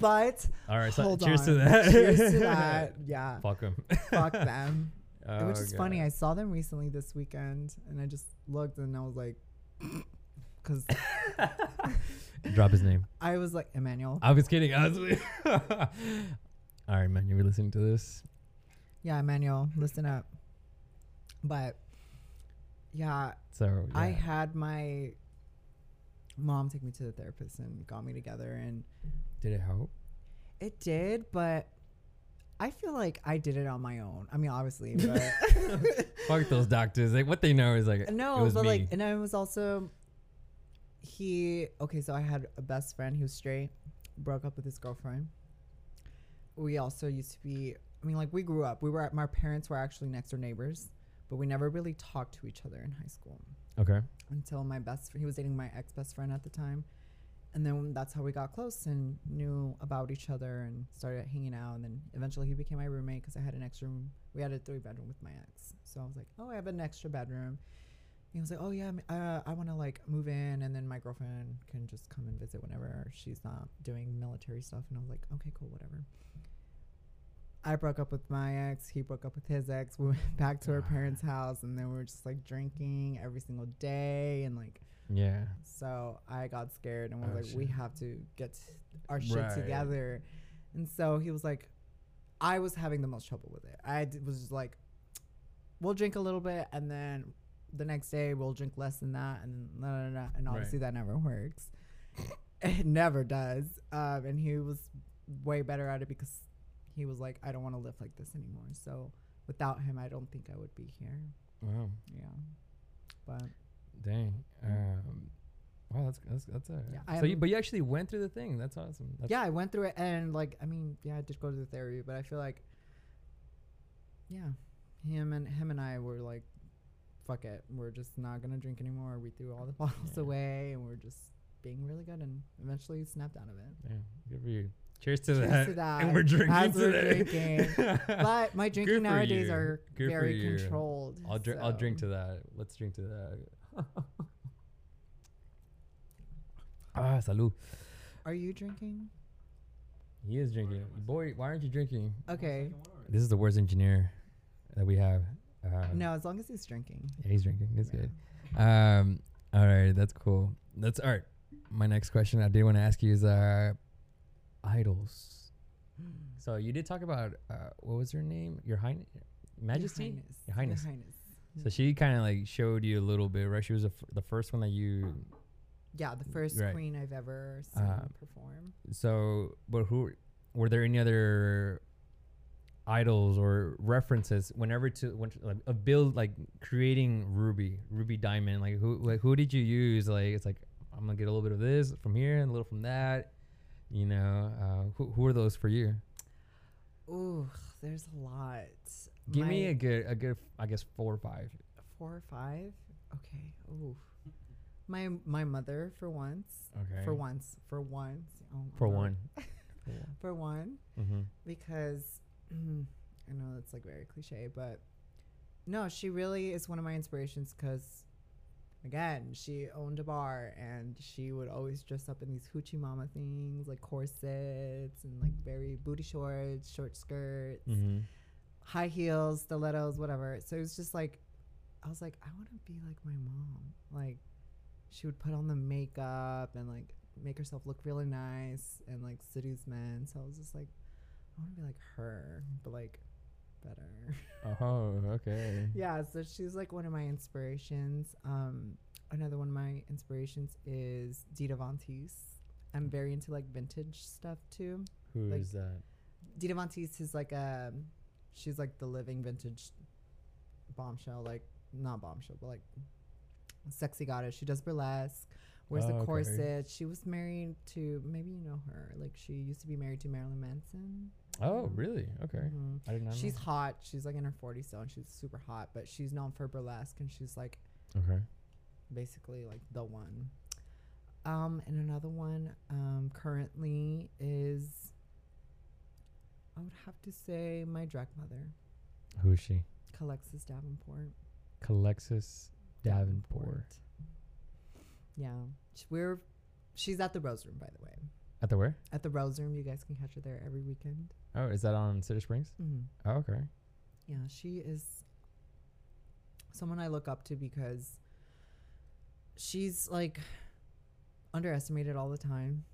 But All right, so hold cheers to on. that. Cheers to that. *laughs* Yeah, Fuck *laughs* them. fuck them. Oh, Which is oh, funny. I saw them recently this weekend, and I just looked and I was like, *laughs* because Drop his name. I was like Emmanuel. I was kidding. I was. All right, man. You were listening to this. Yeah, Emmanuel, listen up. But yeah, So I had my mom took me to the therapist and got me together, and did it help? it did. But I feel like I did it on my own. I mean, obviously, *laughs* but Fuck those doctors. Like what they know is like it no, was but me. like, and I was also he. Okay, so I had a best friend who was straight, broke up with his girlfriend. We also used to be. I mean, like we grew up. We were. My parents were actually next door neighbors, but we never really talked to each other in high school okay. until my best. Friend, he was dating my ex best friend at the time, and then that's how we got close and knew about each other and started hanging out. And then eventually he became my roommate because I had an extra room. We had a three bedroom with my ex, so I was like, oh, I have an extra bedroom. He was like, "Oh yeah, uh, I want to like move in, and then my girlfriend can just come and visit whenever she's not doing military stuff." And I was like, "Okay, cool, whatever." I broke up with my ex. He broke up with his ex. We went *laughs* back to our parents' house, and then we were just like drinking every single day, and like Yeah. so I got scared and was Oh, like, "We have to get our shit Right. together." And so he was like, "I was having the most trouble with it. I d- was just like, we'll drink a little bit, and then the next day we'll drink less than that, and no, no, no, and obviously that never works. *laughs* it never does. Um, and he was way better at it because he was like, "I don't want to live like this anymore." So without him, I don't think I would be here. Wow. Yeah, but Dang. Um, wow. That's that's that's a. Yeah, so you, but you actually went through the thing. That's awesome. That's yeah, I went through it, and like, I mean, yeah, I did go to the therapy, but I feel like, yeah, him and him and I were like, fuck it, we're just not gonna drink anymore. We threw all the *laughs* bottles Yeah. away, and we're just being really good, and eventually snapped out of it. Yeah, good for you. Cheers to Cheers that. to that. And we're drinking As we're drinking. *laughs* But my drinking nowadays you. are Good very controlled. I'll drink. I'll drink to that. Let's drink to that. *laughs* ah, salud. Are you drinking? He is drinking. Boy, why aren't you drinking? Okay. This is the worst engineer that we have. Um, No, as long as he's drinking. Yeah, he's drinking. That's Yeah. good. Um, all right, that's cool. That's all right. My next question I did want to ask you is uh, idols. So you did talk about uh, what was her name? Your Highness, Majesty. Your Highness. Your Highness. Your Highness. So she kind of like showed you a little bit, right? She was the f- the first one that you. Yeah, the first Right. queen I've ever seen Um, perform. So, but who were there any other idols or references whenever to when like a build like creating Ruby, Ruby Diamond? Like who like who did you use? Like it's like I'm gonna get a little bit of this from here and a little from that. You know, uh, who who are those for you? Ooh, there's a lot. Give me a good a good I guess four or five. four or five. Okay. Ooh. My my mother for once. Okay. For once. For once. Oh, For I'm not- *laughs* one. For one, mm-hmm. because *clears throat* I know that's like very cliche, but no, she really is one of my inspirations. Because again, she owned a bar and she would always dress up in these hoochie mama things, like corsets and like very booty shorts, short skirts. Mm-hmm. high heels, stilettos, whatever. So it was just like, I was like, I want to be like my mom. Like, she would put on the makeup and like make herself look really nice and like seduce men. So I was just like, I want to be like her, but like better. Oh, okay. *laughs* yeah. So she's like one of my inspirations. Um, another one of my inspirations is Dita Von Teese. I'm very into like vintage stuff too. Who like- is that? Dita Von Teese is like a, she's like the living vintage bombshell, like not bombshell, but like sexy goddess. She does burlesque, wears Oh, the okay. corset. She was married to maybe you know her. Like she used to be married to Marilyn Manson. Oh, really? Okay. Mhm. I didn't know. She's hot. She's like in her 40s still, and she's super hot. But she's known for burlesque, and she's like okay. basically like the one. Um, and another one um, currently is, I would have to say, my drag mother, Who is she? Kelexis Davenport. Kelexis Davenport. Yeah, we're she's at the Rose Room, by the way. At the where? At the Rose Room, you guys can catch her there every weekend. Oh, is that on Cedar Springs? Mm-hmm. Oh, okay. Yeah, she is someone I look up to because she's like underestimated all the time.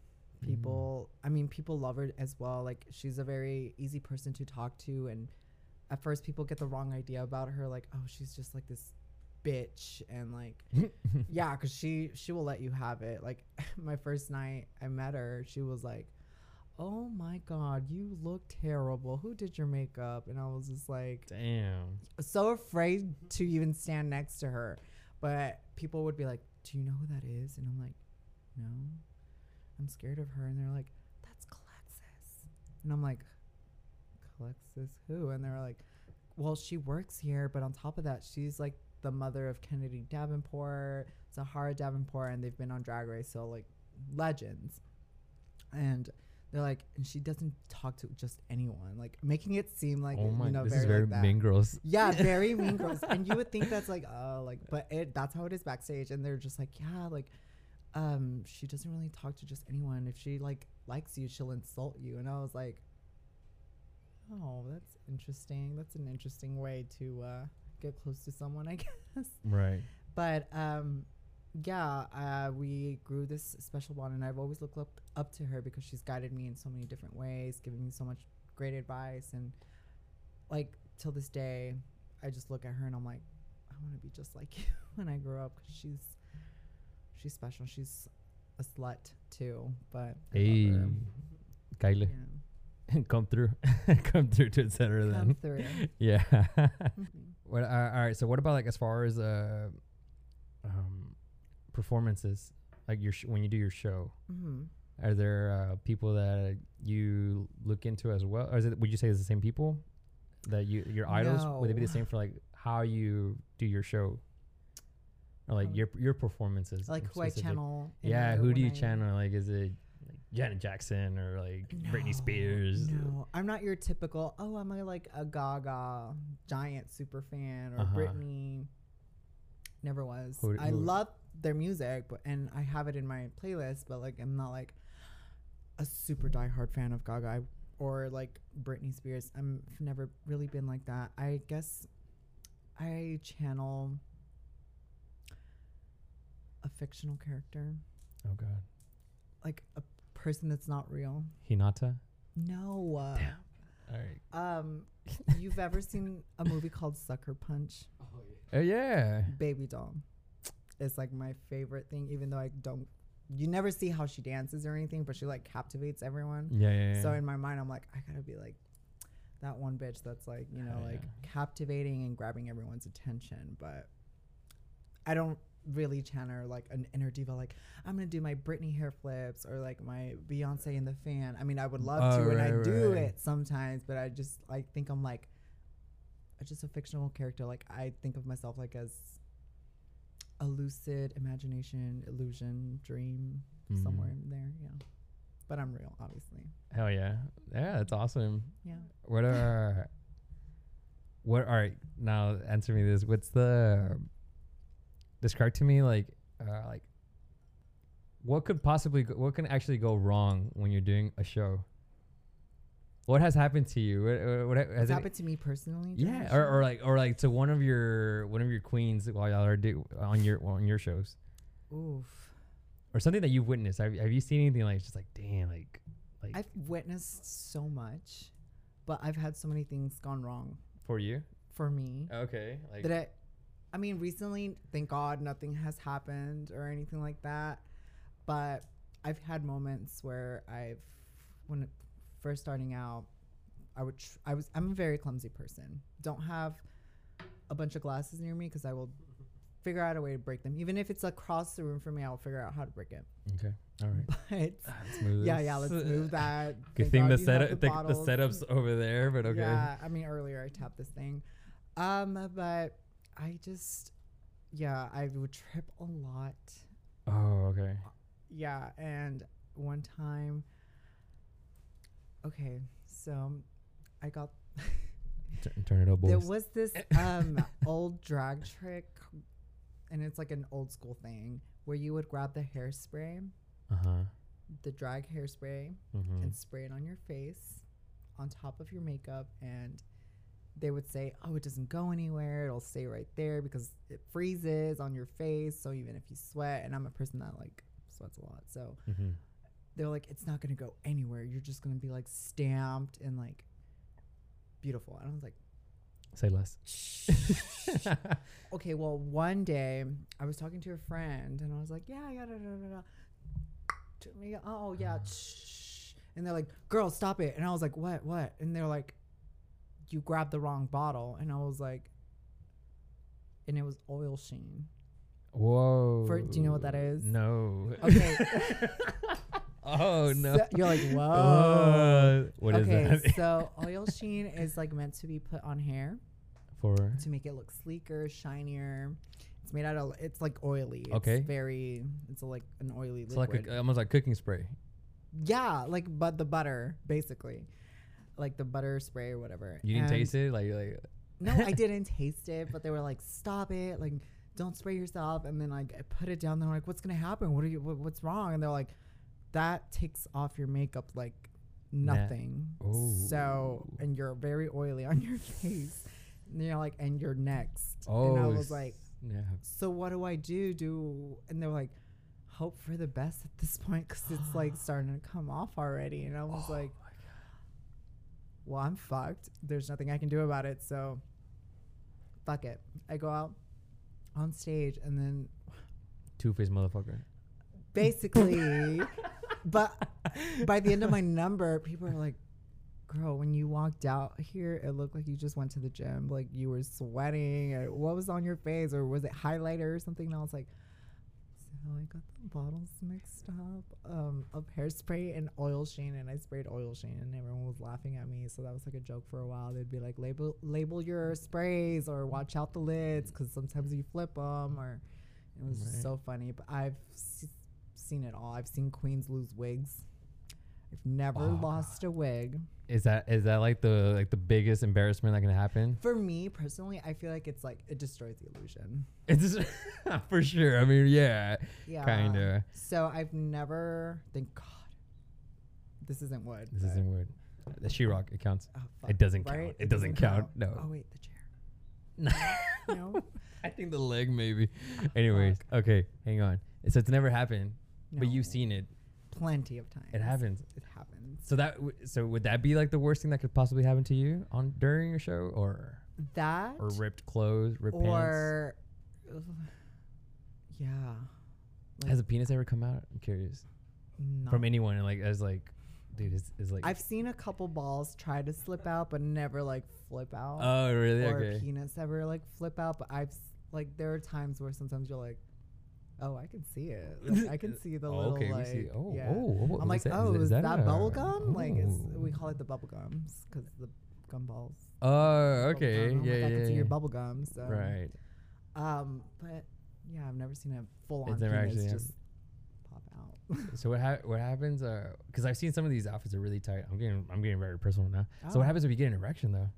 Mhm. People, I mean, people love her as well. Like, she's a very easy person to talk to. And at first, people get the wrong idea about her. Like, oh, she's just like this bitch. And like, *laughs* yeah, because she she will let you have it. Like *laughs* my first night I met her, she was like, "Oh my god, you look terrible. Who did your makeup?" And I was just like, Damn. so afraid to even stand next to her. But people would be like, "Do you know who that is?" And I'm like, "No, I'm scared of her." And they're like, "That's Kelexis," and I'm like, "Kelexis who?" And they're like, "Well, she works here, but on top of that, she's like the mother of Kennedy Davenport, Sahara Davenport, and they've been on Drag Race, so like legends." And they're like, and she doesn't talk to just anyone, like making it seem like oh my, you know this very, is very like. Mean Girls. Yeah, *laughs* very mean girls. And you would think that's like, oh, like, but it that's how it is backstage. And they're just like, yeah, like, um, she doesn't really talk to just anyone. If she like likes you, she'll insult you. And I was like, oh, that's interesting. That's an interesting way to uh, get close to someone, I *laughs* guess. Right. But um, yeah, uh, we grew this special bond, and I've always looked up up to her because she's guided me in so many different ways, giving me so much great advice, and like till this day, I just look at her and I'm like, I want to be just like *laughs* you when I grow up because she's she's special. She's a slut too, but I Hey. Kylie, Yeah. *laughs* come through, *laughs* come through to etc. Come Then, through. yeah. Mhm. what? Uh, all right. So, what about like as far as uh, um, performances? Like your sh- when you do your show, Mhm. are there uh, people that you look into as well, or is it? Would you say it's the same people that you your idols? Would they be the same for like how you do your show, or like Um, your your performances? Like who I channel. Yeah, who do you I- channel? Like, is it Janet Jackson or like Britney Spears? No, I'm not your typical. Oh, am I like a Gaga giant super fan or Uh-huh. Britney? Never was. Who- I love their music, but and I have it in my playlist, but like I'm not like a super diehard fan of Gaga I, or like Britney Spears. I'm I've never really been like that. I guess I channel a fictional character, Oh God, like a person that's not real. Hinata. No. uh, Damn. All right. Um, you've ever seen a movie called Sucker Punch? Oh yeah. Baby doll. It's like my favorite thing, even though I don't. You never see how she dances or anything, but she like captivates everyone. Yeah, yeah. yeah. So in my mind, I'm like, I gotta be like that one bitch that's like, you know, Yeah. like captivating and grabbing everyone's attention. But I don't really channel like an inner diva. Like I'm gonna do my Britney hair flips or like my Beyonce in the fan. I mean, I would love Oh, to, and I right, do right. it sometimes. But I just like think I'm like just a fictional character. Like I think of myself like as a lucid imagination, illusion, dream, somewhere Mhm. in there. Yeah. But I'm real, obviously. Hell yeah. Yeah, that's awesome. Yeah. What are *laughs* what right, now answer me this. What's the describe to me like uh like what could possibly go, what can actually go wrong when you're doing a show? What has happened to you? What, what, Has it, happened to me personally? Yeah, or, or like or like to one of your one of your queens while y'all are do, on your on your shows Oof. or something that you've witnessed. Have, have you seen anything like just like damn like like I've witnessed so much, but I've had so many things gone wrong for you? for me Okay, like that I, I mean, recently, thank God, nothing has happened or anything like that. But I've had moments where I've, when first starting out, I would, tr- I was, I'm a very clumsy person. Don't have a bunch of glasses near me because I will figure out a way to break them. Even if it's across the room from me, I'll figure out how to break it. Okay. All right. *laughs* But Ah, Let's move yeah, yeah, let's move that. *laughs* Good Thank thing God the setup, the, the setup's over there, but okay. Yeah, I mean earlier I tapped this thing, um, but I just, yeah, I would trip a lot. Oh, okay. Yeah, and one time, okay, so I got turn it up, boys. there was this *coughs* um old drag trick, and it's like an old school thing where you would grab the hairspray, uh huh. the drag hairspray, Mm-hmm. and spray it on your face on top of your makeup and they would say oh it doesn't go anywhere it'll stay right there because it freezes on your face so even if you sweat and i'm a person that like sweats a lot so mm-hmm. They're like it's not going to go anywhere you're just going to be like stamped and like beautiful and i was like Say less. *laughs* Okay well one day i was talking to a friend and i was like yeah yeah da, da, da, da. Oh yeah uh-huh. shh. and they're like girl stop it and i was like what what and they're like you grabbed the wrong bottle and i was like and it was oil sheen Whoa. For- do you know what that is? No. Okay. *laughs* *laughs* oh no. So- you're like *laughs* whoa Uh, what is okay that? so *laughs* oil sheen is like meant to be put on hair For to make it look sleeker, shinier. It's made out of it's like oily. It's Okay. very it's a, like an oily it's liquid. like a, almost like cooking spray. yeah, like but the butter basically, like the butter spray or whatever. You didn't And- taste it, like like. No, I *laughs* didn't taste it, but they were like, "Stop it! Like, don't spray yourself." And then like I put it down. They're like, "What's gonna happen? What are you? What, what's wrong?" And they're like, "That takes off your makeup like Nah. nothing." So Oh. and you're very oily on your *laughs* face. And you're like, and you're next. Oh. and I oh, was like, yeah. so what do I do? Do and they're like, hope for the best at this point because it's like *gasps* starting to come off already. And I oh was Oh like, well, I'm fucked. There's nothing I can do about it. So fuck it. I go out on stage and then Two faced motherfucker. basically, *laughs* but *laughs* by the end of my number, people are like, girl, when you walked out here, it looked like you just went to the gym. Like you were sweating. Or what was on your face? Or was it highlighter or something? And I was like, so I got the bottles mixed up um, of hairspray and oil sheen, and I sprayed oil sheen, and everyone was laughing at me. So that was like a joke for a while. They'd be like, label label your sprays, or watch out the lids, because sometimes you flip them, or it was Right. just so funny. But I've s- seen it all. I've seen queens lose wigs. I've never Oh, lost a wig. Is that is that like the like the biggest embarrassment that can happen? For me personally, I feel like it's like it destroys the illusion. *laughs* It's *laughs* for sure. I mean, yeah, Yeah. kinda. So I've never, thank God, this isn't wood. This isn't wood. The sheetrock it counts. oh, It doesn't count. It doesn't count. No. Oh wait, the chair. No. *laughs* I think the leg maybe. Anyways, okay, hang on. So it's never happened, but you've seen it. plenty of times. It happens. It happens. So that w- so would that be like the worst thing that could possibly happen to you on during your show, or That or ripped clothes, ripped pants? or *sighs* yeah. Like, Has a penis ever come out? I'm curious not- from anyone. Like as like, dude, is is like. I've seen a couple balls try to slip out, but never like flip out. oh really? or Okay. penis ever like flip out. But I've s- like there are times where sometimes you're like, oh, I can see it. *laughs* Like, I can see the Oh, little okay, like. see. Oh, yeah. oh, oh, I'm like, that- oh, is, that, a- bubble gum? Like, it's, we oh. call it the bubble gums because the gum balls. Oh, okay. Yeah, like, yeah, I can see your bubble gum. So Right. Um, but yeah, I've never seen a full on penis actually just pop out. *laughs* So what ha- what happens? Uh, because I've seen some of these outfits are really tight. I'm getting I'm getting very personal now. So Oh. what happens if you get an erection though?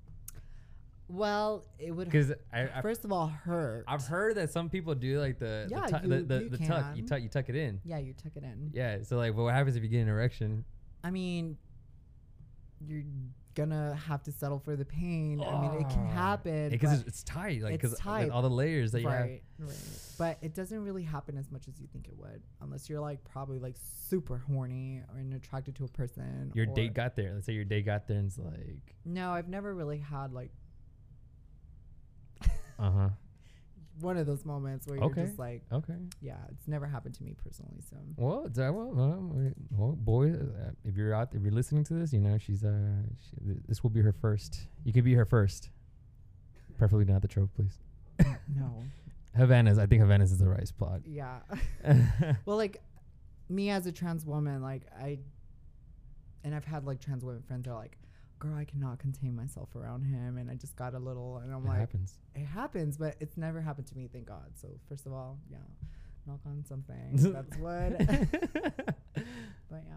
Well, it would Because I first of all hurt. I've heard that some people do like the Yeah, the, tu- you- the, the, you the tuck you tuck you tuck it in. yeah, you tuck it in. Yeah. So like, but what happens if you get an erection? I mean, you're gonna have to settle for the pain. I mean, it can Ah, happen. because it's, it's tight. Like it's because all the layers that you have. right, right. But it doesn't really happen as much as you think it would, unless you're like probably like super horny or and attracted to a person. Your date got there. Let's say your date got there and it's like, No, I've never really had like uh huh. one of those moments where Okay. you're just like, Okay. yeah, it's never happened to me personally. So Well, it's, uh, well, well, well, boy, uh, if you're out, if you're listening to this, you know she's uh, she, th- this will be her first. You could be her first, preferably not the Trove, please. no, *laughs* Havana's. I think Havana's is the right spot. Yeah. *laughs* well, like me as a trans woman, like I, and I've had like trans women friends that are like, girl, I cannot contain myself around him. And I just got a little, and I'm it like, happens. it happens, but it's never happened to me, thank God. So, first of all, yeah, knock on something. *laughs* That's wood. *laughs* but yeah.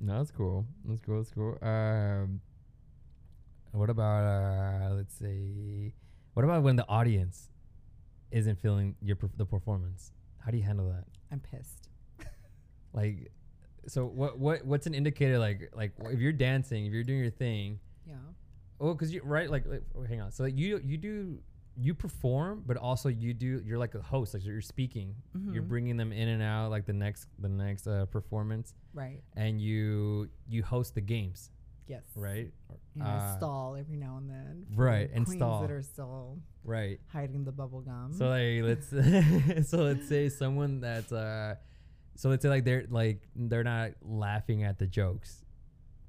No, that's cool. That's cool. That's cool. Um, what about uh, let's say, what about when the audience isn't feeling your perf- the performance? How do you handle that? I'm pissed. *laughs* Like, so what what what's an indicator? Like like if you're dancing, if you're doing your thing, Yeah. oh, cause you right like, like oh, hang on. So like you you do you perform, but also you do you're like a host. Like you're speaking. You're Mhm. bringing them in and out like the next the next uh, performance, Right. and you you host the games, Yes. right? And Uh, stall every now and then. right, and stall. that are still Right. hiding the bubble gum. So like let's *laughs* so let's say someone that's uh so let's say like they're like they're not laughing at the jokes.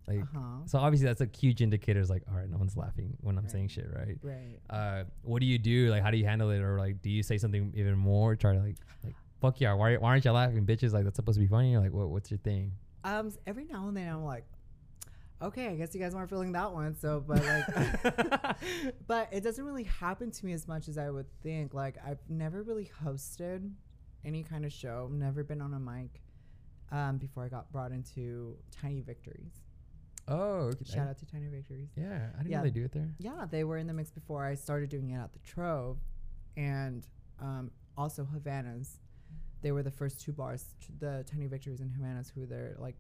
Like uh-huh. so obviously that's a huge indicator is like all right no one's laughing when I'm saying shit right. Right. Uh what do you do like how do you handle it or like do you say something even more try to like like fuck yeah why, why aren't you laughing bitches like that's supposed to be funny like what what's your thing? Um, every now and then I'm like, okay, I guess you guys weren't feeling that one. So, but like, *laughs* but it doesn't really happen to me as much as I would think. Like, I've never really hosted any kind of show. Never been on a mic. Um, before I got brought into Tiny Victories. oh okay. Shout out to Tiny Victories. Yeah, I didn't Yeah. know they do it there. Yeah, they were in the mix before I started doing it at the Trove, and um, also Havana's. They were the first two bars, t- the Tiny Victories and Havana's, who they're like,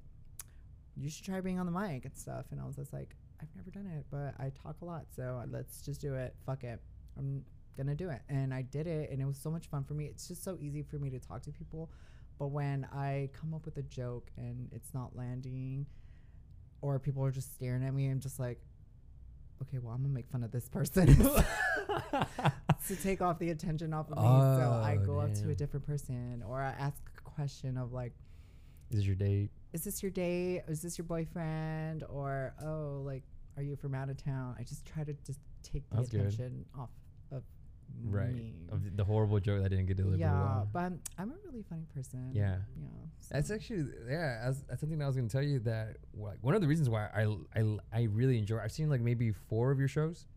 you should try being on the mic and stuff. And I was just like, I've never done it, but I talk a lot, so let's just do it. Fuck it, I'm gonna do it. And I did it, and it was so much fun for me. It's just so easy for me to talk to people, but when I come up with a joke and it's not landing, or people are just staring at me, I'm just like, okay, well, I'm gonna make fun of this person *laughs* to take off the attention off of me. so oh, I Oh, go up to a different person or I ask a question of like, Is this your date? is this your date? Is this your boyfriend? Or, oh, like, are you from out of town? I just try to just take the That's good. attention off of Right. me. Of the- horrible joke that didn't get delivered. yeah, well. but I'm, I'm a really funny person. Yeah. Yeah. That's actually yeah. That's, that's something I was gonna tell you that like one of the reasons why I I I really enjoy. I've seen like maybe four of your shows.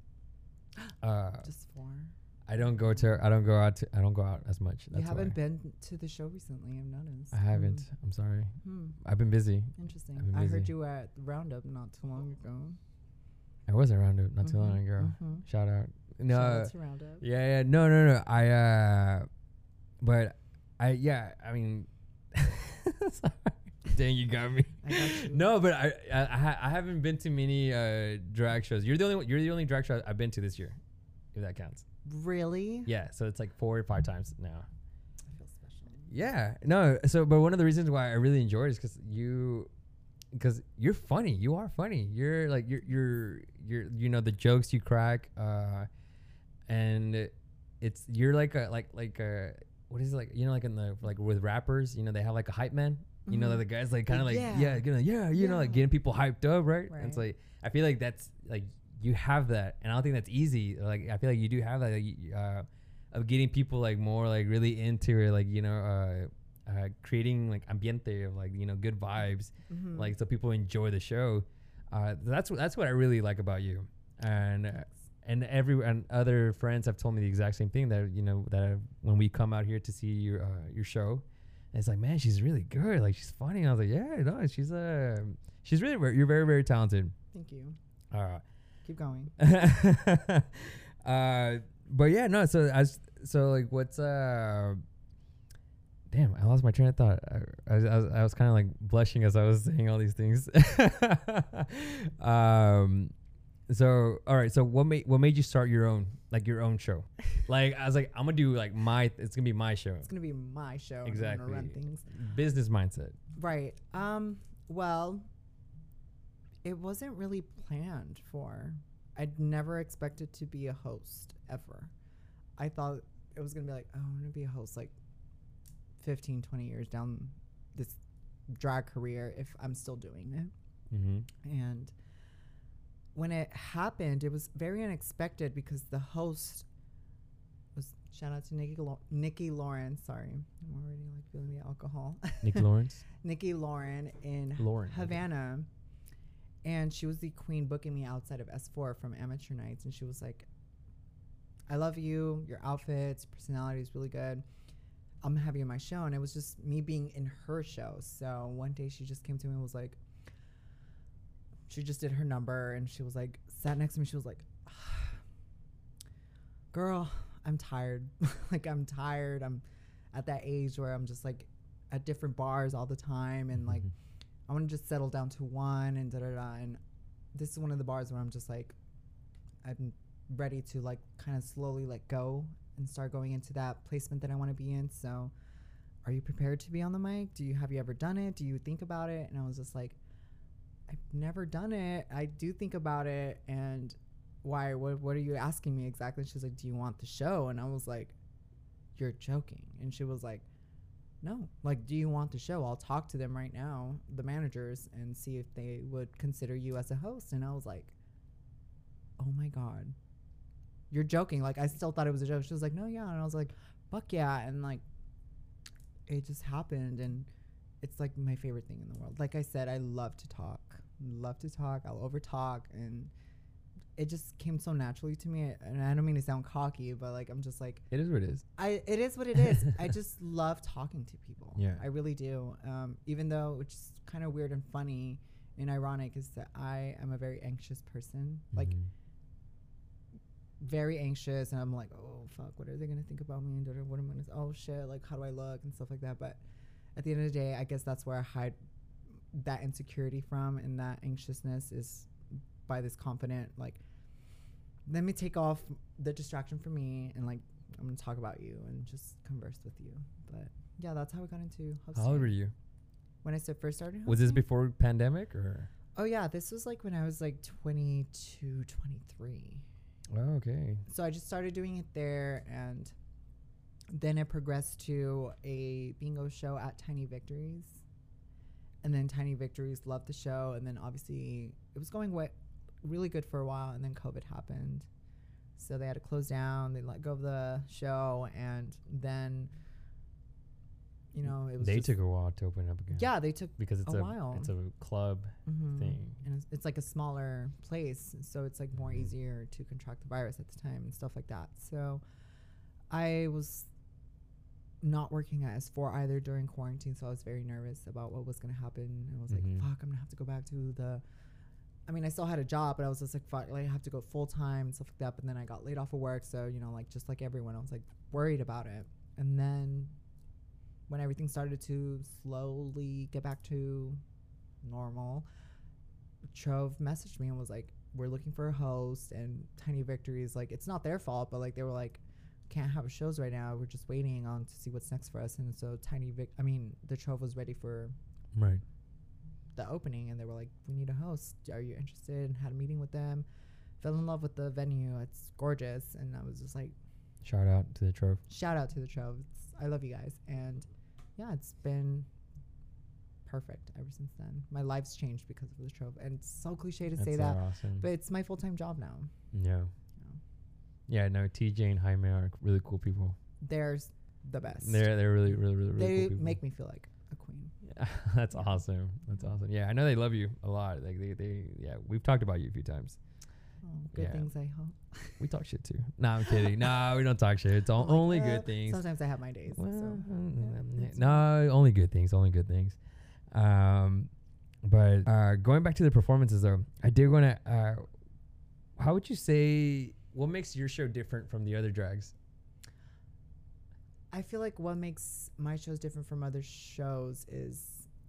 *gasps* Uh, just four. I don't go to I don't go out to I don't go out as much. That's you haven't why. been to the show recently, I've noticed. I haven't. I'm sorry. Hmm. I've been busy. Interesting. Been I heard you were at Roundup not too long ago. I was at Roundup not too long ago. mhm. Shout out. No. To Roundup. Yeah, yeah. No, no, no. I uh, but I yeah. I mean, *laughs* sorry. Dang, you got me. Got you. No, but I I, I, haven't been to many uh drag shows. You're the only you're the only drag show I've been to this year, if that counts. Really? Yeah, so it's like four or five times now. I feel special. Yeah, no. So, but one of the reasons why I really enjoy it is because you, because you're funny. You are funny. You're like you're you're you're you know the jokes you crack, uh, and it's you're like a like like a what is it like you know like in the like with rappers you know they have like a hype man. You know Mhm. the guys like kind of like Yeah. yeah you know, yeah you know like getting people hyped up right? And it's like I feel like that's like you have that, and I don't think that's easy. Like I feel like you do have that. Like, uh, of getting people like more like really into it, like you know, uh, uh, creating like ambiente of like you know good vibes, Mhm. like so people enjoy the show. Uh, that's what that's what I really like about you, and uh. And every and other friends have told me the exact same thing that you know that I, when we come out here to see your uh, your show, it's like man she's really good, like she's funny. And I was like yeah no she's uh she's really ver- you're very very talented. Thank you. Uh, Keep going. *laughs* uh, but yeah, no. So as so like, what's uh? Damn, I lost my train of thought. I, I, was- I was, I was kind of like blushing as I was saying all these things. *laughs* um, so all right. So what made what made you start your own like your own show? *laughs* like I was like, I'm gonna do like my. It's gonna be my show. It's gonna be my show. and I'm Exactly. gonna run things. Business mindset. Right. Um. Well, it wasn't really planned for. I'd never expected to be a host ever. I thought it was gonna be like, oh, I'm gonna be a host like 15, 20 years down this drag career if I'm still doing it. Mm-hmm. And when it happened, it was very unexpected because the host was shout out to Nikki Lo- Nikki Lauren. Sorry, I'm already like feeling the alcohol. Nikki *laughs* Lawrence. Nikki Lauren in Lauren. Havana, and she was the queen booking me outside of S4 from amateur nights, and she was like, "I love you. Your outfits, personality is really good. I'm gonna have you in my show." And it was just me being in her show. So one day she just came to me and was like, she just did her number, and she was like, sat next to me. She was like, *sighs* "Girl, I'm tired. *laughs* like I'm tired. I'm at that age where I'm just like." At different bars all the time, and like Mhm. I want to just settle down to one and da da da. And this is one of the bars where I'm just like, I'm ready to like kind of slowly let go and start going into that placement that I want to be in. So, are you prepared to be on the mic? Do you have you ever done it? Do you think about it? And I was just like, I've never done it. I do think about it. And why? What? What are you asking me exactly? She's like, Do you want the show? And I was like, You're joking. And she was like no like do you want the show i'll talk to them right now the managers and see if they would consider you as a host and i was like oh my god you're joking like i still thought it was a joke she was like no yeah and i was like fuck yeah and like it just happened and it's like my favorite thing in the world like i said i love to talk love to talk i'll over talk and it just came so naturally to me and i don't mean to sound cocky but like i'm just like It is what it is. I it is what it is. *laughs* I just love talking to people. Yeah. I really do. Um, even though which is kind of weird and funny and ironic is that I am a very anxious person. Like Mhm. very anxious and I'm like, oh fuck, what are they gonna think about me and what am I gonna oh shit, like how do I look and stuff like that. But at the end of the day, I guess that's where I hide that insecurity from and that anxiousness is by this confident like let me take off the distraction from me and like I'm gonna talk about you and just converse with you. But yeah, that's how we got into hosting. How old were you? When I st- first started Was this before pandemic or? Oh yeah, this was like when I was like 22, 23. Oh, okay. So I just started doing it there and then it progressed to a bingo show at Tiny Victories. And then Tiny Victories loved the show and then obviously it was going really good for a while and then COVID happened. So they had to close down, they let go of the show and then you know, it was They took a while to open up again. Yeah, they took Because it's a a, while. it's a club Mhm. thing. and it's, it's like a smaller place so it's like more easier to contract the virus at the time and stuff like that so i was not working at s4 either during quarantine so i was very nervous about what was going to happen i was Mhm. like fuck i'm going to have to go back to the i mean i still had a job but i was just like fuck like, i have to go full time and stuff like that but then i got laid off of work so you know like just like everyone i was like worried about it and then when everything started to slowly get back to normal Trove messaged me and was like, "We're looking for a host." And Tiny Victories, like, it's not their fault, but like they were like, "Can't have shows right now. We're just waiting on to see what's next for us." And so Tiny Vic, I mean, the Trove was ready for Right. the opening, and they were like, "We need a host. Are you interested?" And had a meeting with them. Fell in love with the venue. It's gorgeous, and I was just like, Shout out to the Trove. "Shout out to the Trove. It's, I love you guys." And yeah, it's been perfect ever since then. My life's changed because of the Trove, and it's so cliche to That's say so that. awesome. But it's my full time job now. yeah. Yeah, no, TJ and Jaime are really cool people. They're the best. They're they're really really really really they cool make me feel like a queen. Yeah, *laughs* that's awesome. That's awesome. Yeah, I know they love you a lot. Like they, they yeah, we've talked about you a few times. Oh, good Yeah. things, I hope. We talk shit too. *laughs* No, I'm kidding. no, we don't talk shit. It's all, like, only uh, good things. Sometimes I have my days. Well, so. mm, it's no, only good things. Only good things. Um, but uh, going back to the performances though, I did want to. Uh, how would you say what makes your show different from the other drags? I feel like what makes my shows different from other shows is.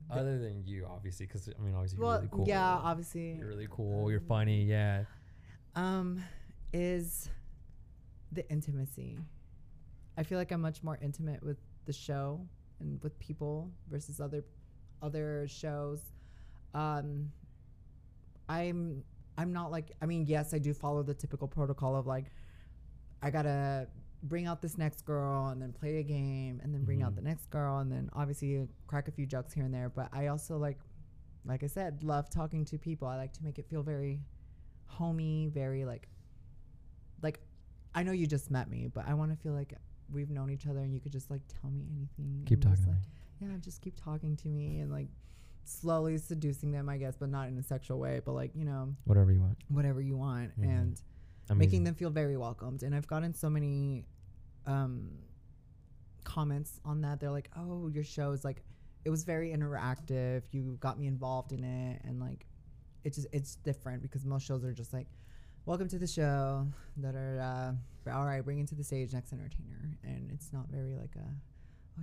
Other than you, obviously, because I mean, obviously well, you're really cool. yeah, obviously. You're really cool. You're um, funny. Yeah. Um, is the intimacy. I feel like I'm much more intimate with the show and with people versus other other shows. Um, I'm I'm not like I mean yes I do follow the typical protocol of like I gotta bring out this next girl and then play a game and then bring out Mhm. the next girl and then obviously crack a few jokes here and there but I also like like I said love talking to people I like to make it feel very homey very like like I know you just met me, but I want to feel like we've known each other and you could just like tell me anything. Keep just, talking to like, me. Yeah, just keep talking to me and like slowly seducing them, I guess, but not in a sexual way, but like, you know, Whatever you want. whatever you want Mhm. and Amazing. making them feel very welcomed. And I've gotten so many um, comments on that. They're like, "Oh, your show is like, it was very interactive. You got me involved in it, and like, it's just it's different because most shows are just like, welcome to the show. That are uh, all right. Bring into the stage next entertainer, and it's not very like a."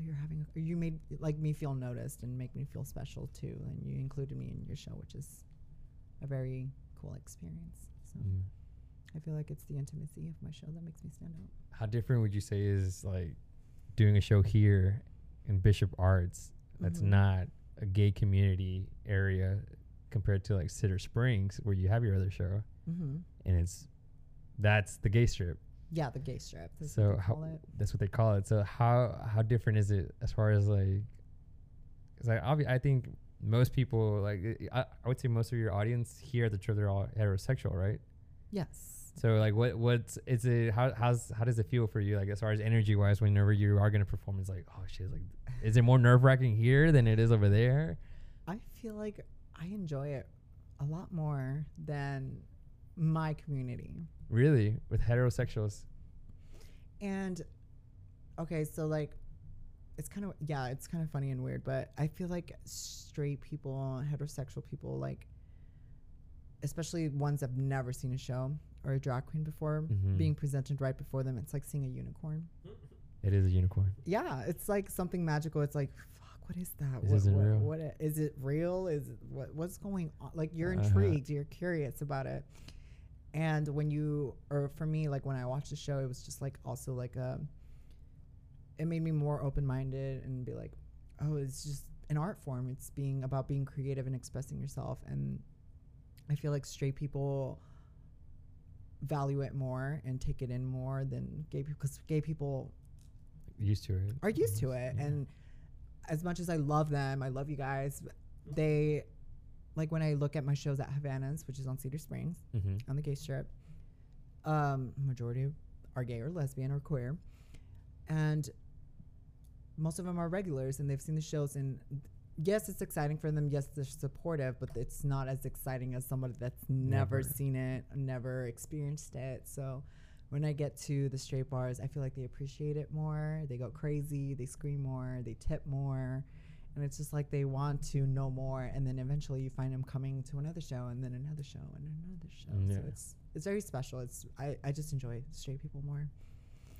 You're having. A, you made like me feel noticed and make me feel special too, and you included me in your show, which is a very cool experience. So Mm. I feel like it's the intimacy of my show that makes me stand out. How different would you say is like doing a show here in Bishop Arts that's Mhm. not a gay community area compared to like Cedar Springs where you have your other show Mm-hmm. and it's that's the gay strip. Yeah, the gay strip. That's so what how that's what they call it. So how how different is it as far as like? Because I obvi- I think most people like I, I would say most of your audience here at the trip they're all heterosexual, right? Yes. So like what what's is it how how's how does it feel for you like as far as energy wise whenever you are gonna perform it's like oh shit like is it more nerve wracking here than it is over there? I feel like I enjoy it a lot more than my community. Really with heterosexuals? And okay, so like it's kind of yeah, it's kind of funny and weird, but I feel like straight people, heterosexual people like especially ones that've never seen a show or a drag queen before Mhm. being presented right before them, it's like seeing a unicorn. It is a unicorn. Yeah, it's like something magical. It's like, fuck, what is that? This what, isn't what, real. what i- it real? Is it, what what's going on? Like you're Uh-huh. intrigued, you're curious about it. And when you, or for me, like when I watched the show, it was just like also like a. It made me more open minded and be like, oh, it's just an art form. It's being about being creative and expressing yourself. And I feel like straight people value it more and take it in more than gay people because gay people Used to it. are used to it Yeah. and as much as i love them i love you guys they like when i look at my shows at havana's which is on cedar springs hmm on the gay strip um majority are gay or lesbian or queer. And most of them are regulars and they've seen the shows and yes it's exciting for them yes they're supportive but it's not as exciting as somebody that's never, Never. seen it never experienced it. So when i get to the straight bars i feel like they appreciate it more they go crazy they scream more they tip more and it's just like they want to know more and then eventually you find them coming to another show and then another show and another show. Mm, so it's it's very special. It's I, I just enjoy straight people more.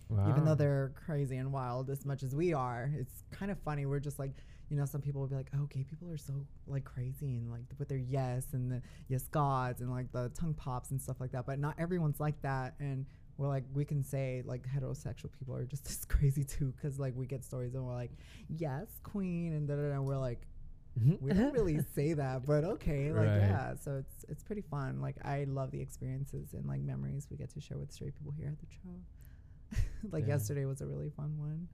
Wow. even though they're crazy and wild as much as we are it's kind of funny. We're just like you know some people will be like oh gay people are so like crazy and like with their yes and the yes gods and like the tongue pops and stuff like that. But not everyone's like that and we're like we can say like heterosexual people are just *laughs* as crazy too because like we get stories and we're like yes queen and da da da and we're like mm-hmm. we don't really *laughs* say that but okay like Right. yeah so it's it's pretty fun like i love the experiences and like memories we get to share with straight people here at the show *laughs* like Yeah. yesterday was a really fun one.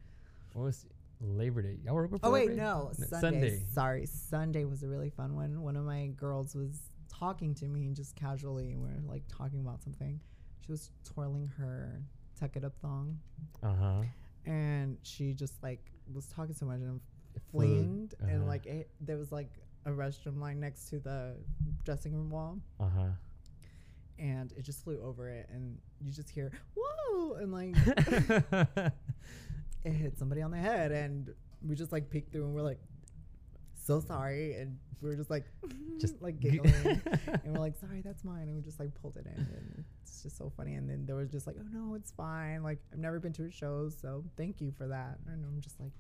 What was Labor Day? Y'all were open Oh wait, Labor no, No, Sunday. Sorry, Sunday was a really fun one. One of my girls was talking to me just casually, and we are like talking about something. She was twirling her tuck it up thong, Uh huh. and she just like was talking so much and Flew. flinged, and Uh-huh. like it, there was like a restroom line next to the dressing room wall, Uh huh. and it just flew over it, and you just hear whoa, and like *laughs* it hit somebody on the head and we just like peeked through and we're like so sorry and we were just like *laughs* Just like giggling *laughs* and we're like sorry that's mine and we just like pulled it in and it's just so funny and then there was just like oh no it's fine like i've never been to a show so thank you for that and i'm just like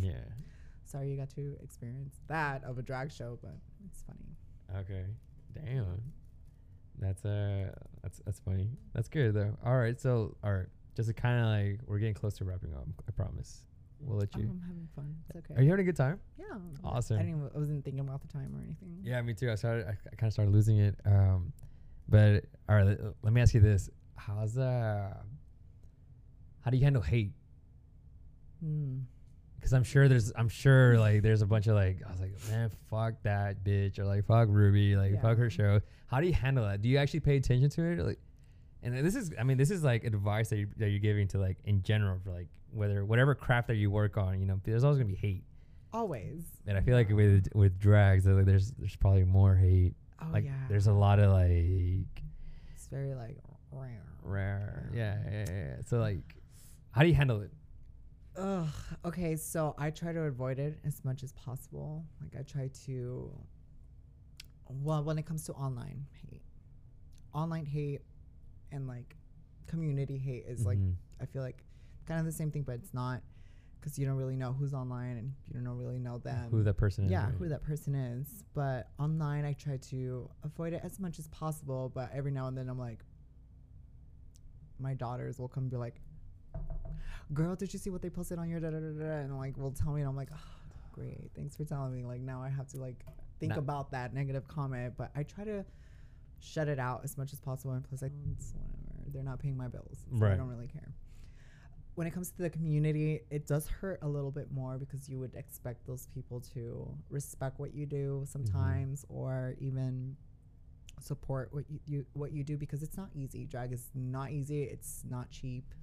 yeah. sorry you got to experience that of a drag show but it's funny Okay. Damn. That's uh that's that's funny. That's good though. All right. So all right. Just to kind of like we're getting close to wrapping up. I promise. We'll let oh, you. i'm having fun it's okay Are you having a good time? yeah Awesome. i didn't even, i wasn't thinking about the time or anything Yeah, me too. I started. I, I kind of started losing it. Um, but all right. Let, let me ask you this: How's uh, how do you handle hate? Hmm. Because I'm sure there's, I'm sure like there's a bunch of like, I was like, man, fuck that bitch, or like fuck Ruby, like fuck her show. How do you handle that? Do you actually pay attention to it? Like, And this is, I mean, this is like advice that, you, that you're giving to like in general for like whether whatever craft that you work on, you know, there's always gonna be hate. Always. And I feel like with with drags, like, there's there's probably more hate. Oh like yeah. there's a lot of like It's very like rare. rare, yeah, yeah, yeah, yeah. So like, how do you handle it? Ugh. Okay, so I try to avoid it as much as possible. Like I try to. Well, when it comes to online hate, online hate, and like community hate is like Mhm. I feel like kind of the same thing, but it's not because you don't really know who's online and you don't really know them. who that person is. yeah, right? who that person is. But online, I try to avoid it as much as possible. But every now and then, I'm like, my daughters will come and be like, "Girl, did you see what they posted on your da da da da?" And like, will tell me, and I'm like, oh, "Great, thanks for telling me." Like now, I have to like think Now- about that negative comment, but I try to shut it out as much as possible. And plus, like, it's whatever. They're not paying my bills, so I don't really care. When it comes to the community, it does hurt a little bit more because you would expect those people to respect what you do mm-hmm. sometimes, or even support what you, you what you do because it's not easy. Drag is not easy. It's not cheap,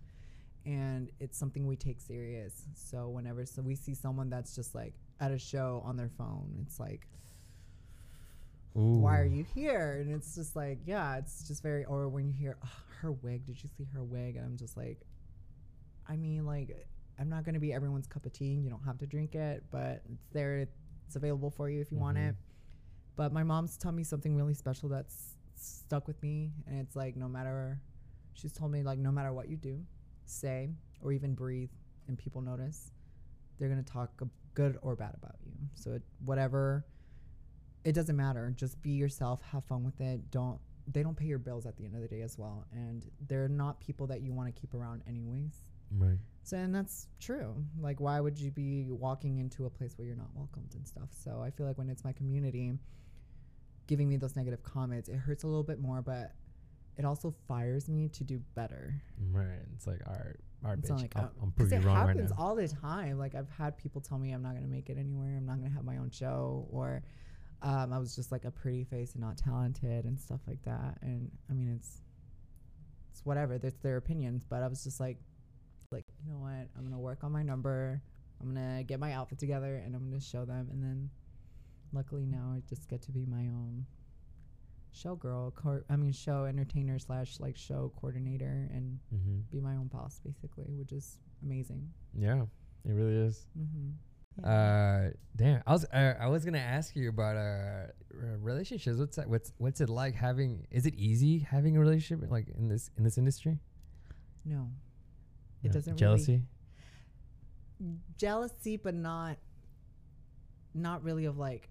and it's something we take serious. So whenever so we see someone that's just like at a show on their phone, it's like why are you here? And it's just like, yeah, it's just very, or when you hear "Ugh, her wig, did you see her wig? And I'm just like, I mean, like, I'm not going to be everyone's cup of tea. You don't have to drink it, but it's there. It's available for you if you want Mhm. it. But my mom's taught me something really special that's stuck with me. And it's like, no matter, she's told me, like, no matter what you do, say, or even breathe, and people notice, they're going to talk good or bad about you. So, it, whatever it doesn't matter. Just be yourself, have fun with it. Don't they don't pay your bills at the end of the day as well, and they're not people that you want to keep around anyways. Right. So and that's true. Like why would you be walking into a place where you're not welcomed and stuff? So I feel like when it's my community giving me those negative comments, it hurts a little bit more, but it also fires me to do better. Right. It's like, all right, all right, It's bitch. like I'm, I'm it you wrong right happens now. all the time. Like I've had people tell me I'm not gonna make it anywhere. I'm not gonna have my own show, or um, I was just like a pretty face and not talented and stuff like that. And I mean, it's it's whatever. That's their opinions. But I was just like, like you know what? I'm gonna work on my number. I'm gonna get my outfit together, and I'm gonna show them. And then, luckily now I just get to be my own showgirl. Cor- I mean, show entertainer slash like show coordinator and mm-hmm. be my own boss basically, which is amazing. Yeah, it really is. Mm-hmm. Uh, damn. I was uh, I was gonna ask you about uh relationships. What's that, what's what's it like having? Is it easy having a relationship like in this in this industry? no, it No. doesn't jealousy. really jealousy, but not not really of like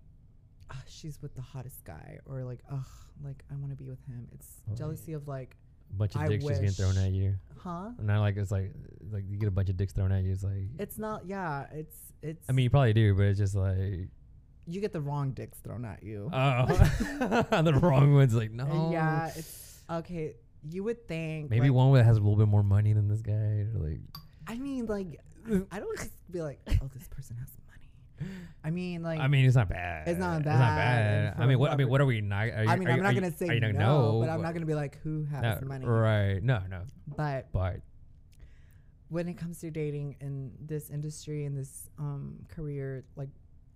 "Ah, she's with the hottest guy or like ugh like I want to be with him. It's Oh, jealousy of like A bunch of I dicks just getting thrown at you. huh. And I like it's like like you get a bunch of dicks thrown at you. It's like It's not yeah. It's it's. I mean you probably do, but it's just like you get the wrong dicks thrown at you. oh *laughs* the wrong one's like no. Yeah, it's okay. You would think Maybe like, one that has a little bit more money than this guy. Or like I mean, like *laughs* I don't just be like, oh, this person has. I mean, like I mean, it's not bad. It's not bad. It's not bad. I mean, what? I mean, what are we not? Are you, I mean, I'm you- not gonna say you no, know, but I'm not gonna be like who has No, the money. Right? No, no. But But when it comes to dating in this industry and this um, career like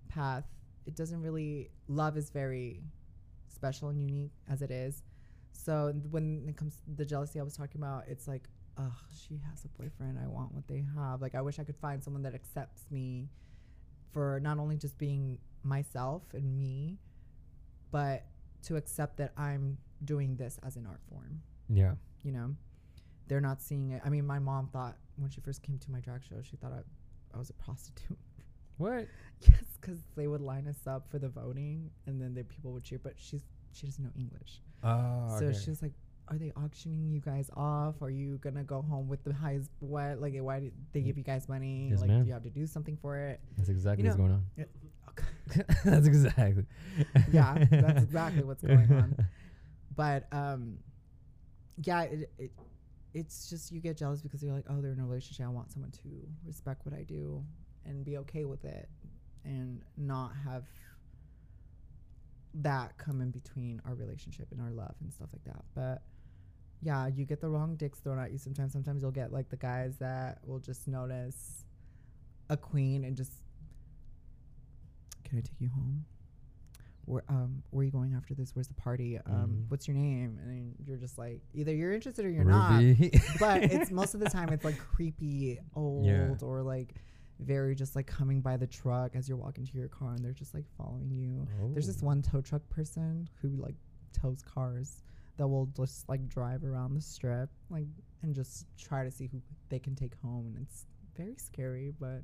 path, it doesn't really. Love is very special and unique as it is. So when it comes to the jealousy I was talking about, it's like, oh, she has a boyfriend. I want what they have. Like I wish I could find someone that accepts me for not only just being myself and me, but to accept that I'm doing this as an art form yeah. you know they're not seeing it i mean my mom thought when she first came to my drag show she thought i, I was a prostitute *laughs* What? yes because they would line us up for the voting and then the people would cheer but she's she doesn't know english Oh, so okay. she was like are they auctioning you guys off are you gonna go home with the highest what like why did they give you guys money Yes, like ma'am. do you have to do something for it That's exactly you what's going on. Yeah. *laughs* *laughs* that's exactly. Yeah, that's exactly what's going on. *laughs* but um yeah it, it it's just you get jealous because you're like oh they're in a relationship i want someone to respect what i do and be okay with it and not have that come in between our relationship and our love and stuff like that but yeah, you get the wrong dicks thrown at you sometimes. Sometimes you'll get like the guys that will just notice a queen and just, can I take you home? Where um where are you going after this? Where's the party? Um, Mhm. what's your name? And then you're just like either you're interested or you're not. *laughs* But it's most of the time it's like creepy old Yeah. or like very just like coming by the truck as you're walking to your car and they're just like following you. There's this Oh. one tow truck person who like tows cars that will just like drive around the strip like and just try to see who they can take home and it's very scary but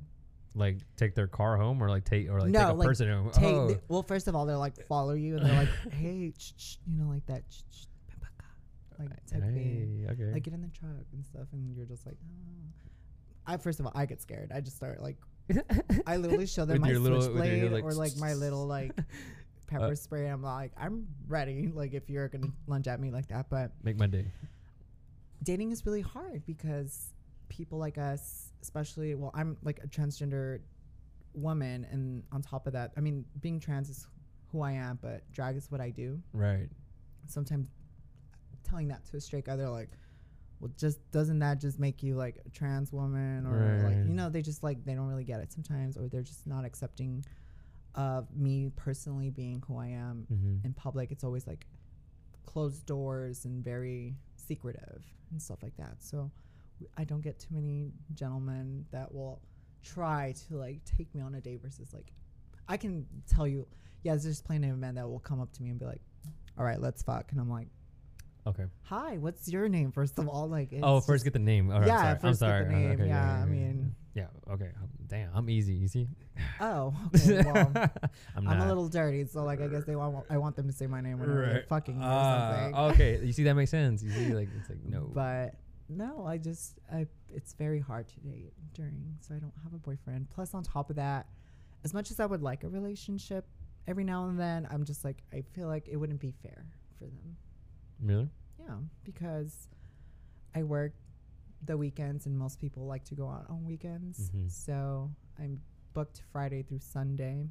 like take their car home or like take or like No, take a like, person home. take oh. the- well first of all they're like follow you and they're like *laughs* hey ch- ch- you know like that ch- like thing Hey, okay. like get in the truck and stuff and you're just like oh. I first of all I get scared I just start like *laughs* I literally show them With my switchblade like, or like my little like *laughs* pepper Uh, spray. I'm like, I'm ready. Like if you're gonna lunge at me like that, but Make my day. dating is really hard because people like us, especially well, I'm like a transgender woman, and on top of that, I mean, being trans is who I am, but drag is what I do. Right. Sometimes telling that to a straight guy, they're like. Well, just doesn't that just make you like a trans woman, or like you know, they just like they don't really get it sometimes, or they're just not accepting of me personally being who I am Mm-hmm. in public. It's always like closed doors and very secretive and stuff like that. So I don't get too many gentlemen that will try to like take me on a date versus like I can tell you, yeah, there's just plenty of men that will come up to me and be like, "All right, let's fuck," and I'm like, Okay. "Hi, what's your name?" First of all, like, oh, first get the name. All right, Yeah, sorry. I'm first get the sorry. Name, okay, yeah, I mean- Yeah. Okay. Um, Damn. I'm easy. You see. oh, okay, well. *laughs* I'm, I'm a little dirty, so like I guess they want I want them to say my name they're Right. fucking me or Ah, something. okay. You see that makes *laughs* sense. You see, like it's like no. But no, I just I it's very hard to date during, so I don't have a boyfriend. Plus, on top of that, as much as I would like a relationship, every now and then I'm just like I feel like it wouldn't be fair for them. really? Yeah, because I work the weekends and most people like to go out on weekends. Mhm. So I'm booked Friday through Sunday.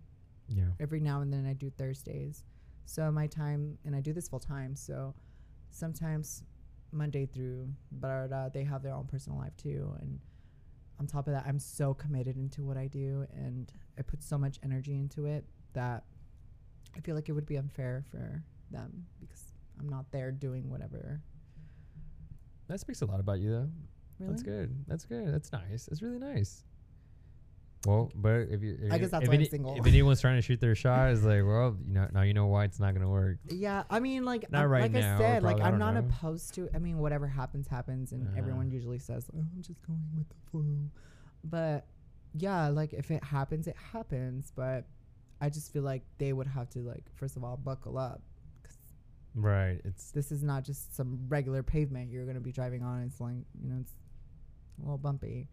Yeah. Every now and then I do Thursdays. So my time and I do this full time. So sometimes Monday through blah, blah, they have their own personal life too. And on top of that, I'm so committed into what I do and I put so much energy into it that I feel like it would be unfair for them because I'm not there doing whatever. That speaks a lot about you, though. Really? That's good. That's good. That's nice. That's really nice. Well, but if you, if I guess that's if, why I'm single. if anyone's trying to *laughs* shoot their shot, it's like, well, you know, now you know why it's not gonna work. Yeah, I mean, like, Not I'm- right like now, I said, like, probably, I I'm don't know. opposed to. I mean, whatever happens, happens, and Uh-huh. everyone usually says, oh, "I'm just going with the flow." But yeah, like, if it happens, it happens. But I just feel like they would have to, like, first of all, buckle up. Right. It's this is not just some regular pavement you're gonna be driving on. It's like, you know, it's a little bumpy,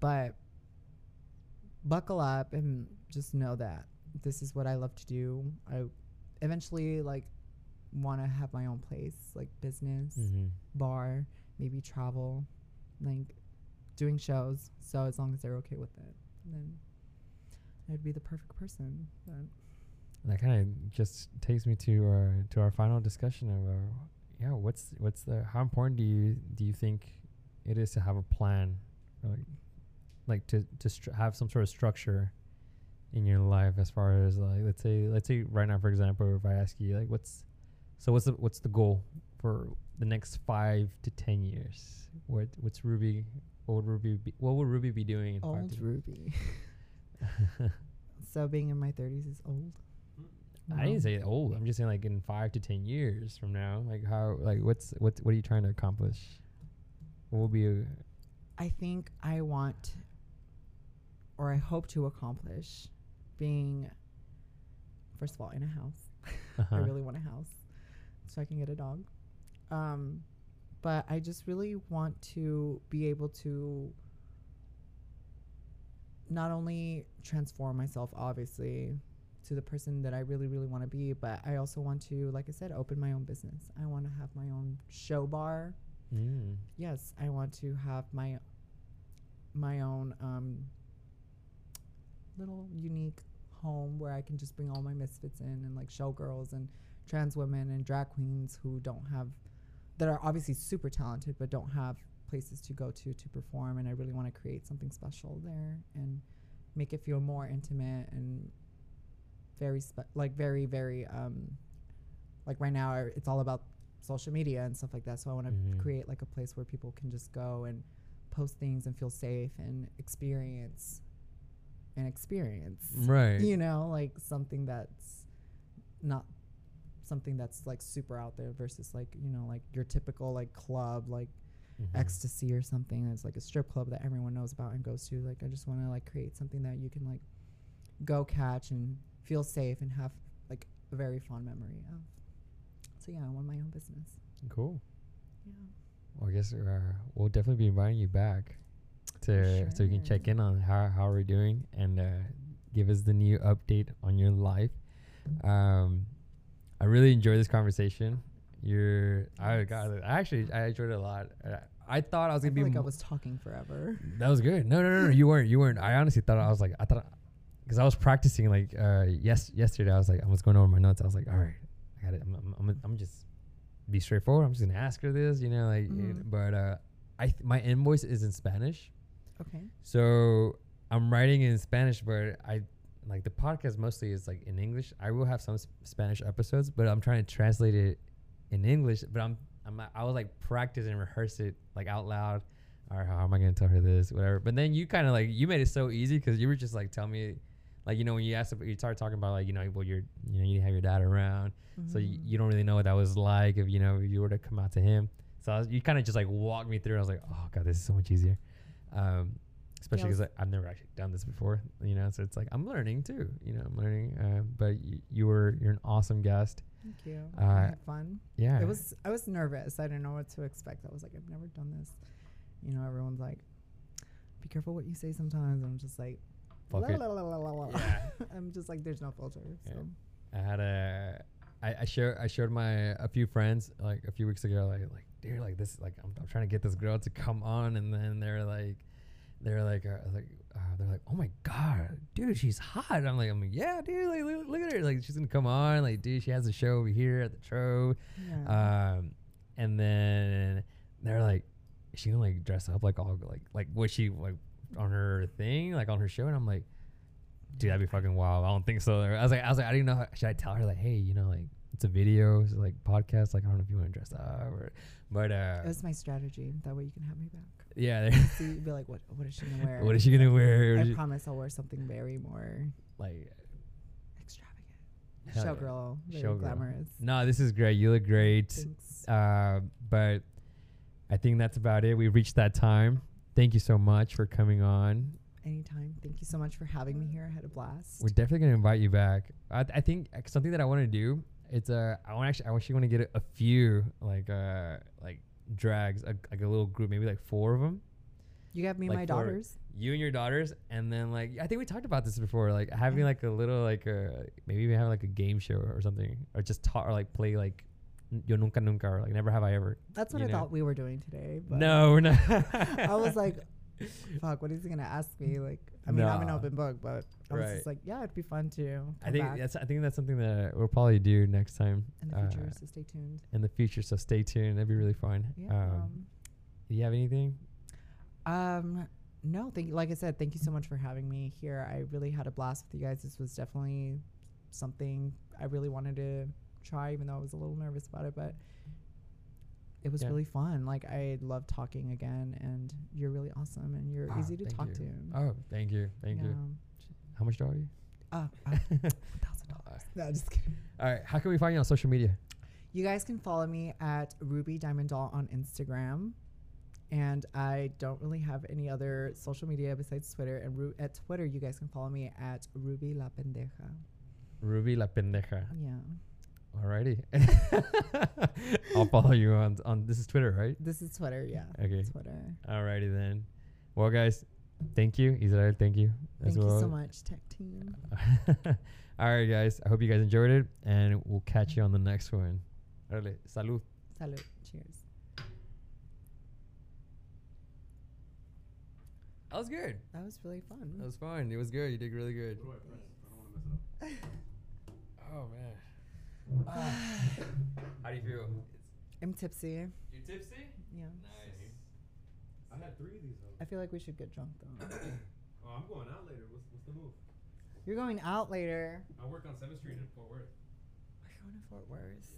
but buckle up and just know that this is what I love to do. I eventually like want to have my own place, like business, mhm. bar, maybe travel, like doing shows. So as long as they're okay with it, then I'd be the perfect person. But that kind of just takes me to our to our final discussion of uh, yeah, what's what's the how important do you do you think it is to have a plan, like like to to stru- have some sort of structure in your life as far as like let's say let's say right now for example if I ask you like what's so what's the what's the goal for the next five to ten years? What what's Ruby? What would Ruby be? What would Ruby be doing in five old Ruby. *laughs* so being in my 30s is old. I didn't say old. I'm just saying like in five to ten years from now. Like how like what's what's what are you trying to accomplish? What will be a I think I want, or I hope to accomplish, being, first of all, in a house. *laughs* I uh-huh. really want a house so I can get a dog. Um, but I just really want to be able to not only transform myself, obviously, to the person that I really, really want to be, but I also want to, like I said, open my own business. I want to have my own show bar. Mm. Yes, I want to have my my own um, little unique home where I can just bring all my misfits in and like showgirls and trans women and drag queens who don't have that are obviously super talented but don't have places to go to to perform and I really want to create something special there and make it feel more intimate and very spe- like very very um like right now it's all about social media and stuff like that so I want to Mhm. create like a place where people can just go and post things and feel safe and experience an experience Right. you know like something that's not something that's like super out there versus like you know like your typical like club like Mhm. ecstasy or something that's like a strip club that everyone knows about and goes to like i just want to like create something that you can like go catch and feel safe and have like a very fond memory of so yeah i want my own business Cool. yeah Well, I guess uh, we'll definitely be inviting you back to so you can check in on how how we're doing and uh, give us the new update on your life. Um, I really enjoyed this conversation. You're, I got, I actually, I enjoyed it a lot. Uh, I thought I was gonna feel be. like i was talking forever *laughs* that was good. No, no, no, no. You weren't. You weren't. I honestly thought I was like, I thought, because I was practicing like, uh, yes, yesterday. I was like, I was going over my notes. I was like, all right, I got it. I'm, I'm, I'm, I'm just be straightforward. I'm just gonna ask her this, you know, like, Mhm. but uh, I th- my invoice is in Spanish, okay so I'm writing in Spanish, but I like the podcast mostly is like in English. I will have some s- Spanish episodes, but I'm trying to translate it in English. But I'm I'm I was like practice and rehearse it like out loud. Or how am I gonna tell her this, whatever. But then you kind of like you made it so easy because you were just like tell me, like you know when you asked you started talking about like you know well you're you know you didn't have your dad around, so you, you don't really know what that was like if you know if you were to come out to him. So I was, you kind of just like walked me through. I was like, oh god, this is so much easier. Um, especially because I've never actually done this before, you know. So it's like I'm learning too, you know. I'm learning. Uh, but y- you were you're an awesome guest. thank you uh, i had fun Yeah, it was i was nervous i didn't know what to expect i was like i've never done this you know everyone's like be careful what you say sometimes i'm just like Fuck la, it. la, la, la, la, la. Yeah. *laughs* i'm just like there's no filter Yeah. so I had a. I, I showed I shared my a few friends like a few weeks ago like like dude like this like I'm, I'm trying to get this girl to come on and then they're like they're like uh, like uh, they're like oh my god dude she's hot I'm like I'm like yeah dude like look, look at her like she's gonna come on like dude she has a show over here at the Trove yeah um and then they're like is she gonna like dress up like all like like what she like on her thing like on her show and I'm like dude that'd be fucking wild. I don't think so. I was like I was like I didn't know how, should I tell her like hey you know like it's a video it's like podcast like I don't know if you want to dress up or but uh it was my strategy. That way you can have me back. Yeah so you'd *laughs* be like what what is she gonna wear? What is she gonna wear? I she- promise i'll wear something very more like extravagant. yeah. showgirl very glamorous. No this is great. You look great. Uh, but I think that's about it. We've reached that time. Thank you so much for coming on. anytime thank you so much for having me here i had a blast We're definitely gonna invite you back. I, I think uh, something that I want to do. It's uh, I want actually I actually want to get a, a few like uh like drags a, like a little group maybe like four of them. you got me and like my daughters You and your daughters, and then like I think we talked about this before, like having like a little like a maybe even have like a game show or something, or just talk or like play like Yo Nunca Nunca or like Never Have I Ever. that's what i know. thought we were doing today but No, we're not. *laughs* I was like, *laughs* fuck, what is he gonna ask me? Like, I mean, I'm an open book, but I was Right. just like, yeah, it'd be fun to. I think back that's I think that's something that we'll probably do next time in the uh, future, so stay tuned. in the future. So stay tuned. That'd be really fun. Yeah. Um, do you have anything? Um, no, thank you. Like I said, thank you so much for having me here. I really had a blast with you guys. This was definitely something I really wanted to try, even though I was a little nervous about it, but. It was Yeah. really fun. Like I love talking again, and you're really awesome, and you're Ah, easy to talk you. to. Oh, thank you, thank you. How much owe you? Uh, *laughs* uh, thousand dollars. No, just kidding. All right. How can we find you on social media? You guys can follow me at Ruby Diamond Doll on Instagram. And I don't really have any other social media besides Twitter. And Ru- at Twitter, you guys can follow me at Ruby La Pendeja. Ruby La Pendeja. Yeah. Alrighty. *laughs* I'll follow you on on. This is Twitter, right? This is Twitter. Yeah. Okay. Twitter. Alrighty then. Well, guys, thank you, Israel. Thank you. as Thank you so much, tech team. *laughs* All right, guys. I hope you guys enjoyed it, and we'll catch you on the next one. Órale, salud. Salud. Cheers. That was good. That was really fun. That was fun. It was good. You did really good. Oh man. *sighs* How do you feel? I'm tipsy. You're tipsy? Yeah. Nice. I had three of these. Though. I feel like we should get drunk though. *coughs* oh, I'm going out later. What's, what's the move? You're going out later. I work on Seventh Street in Fort Worth. We're going to Fort Worth.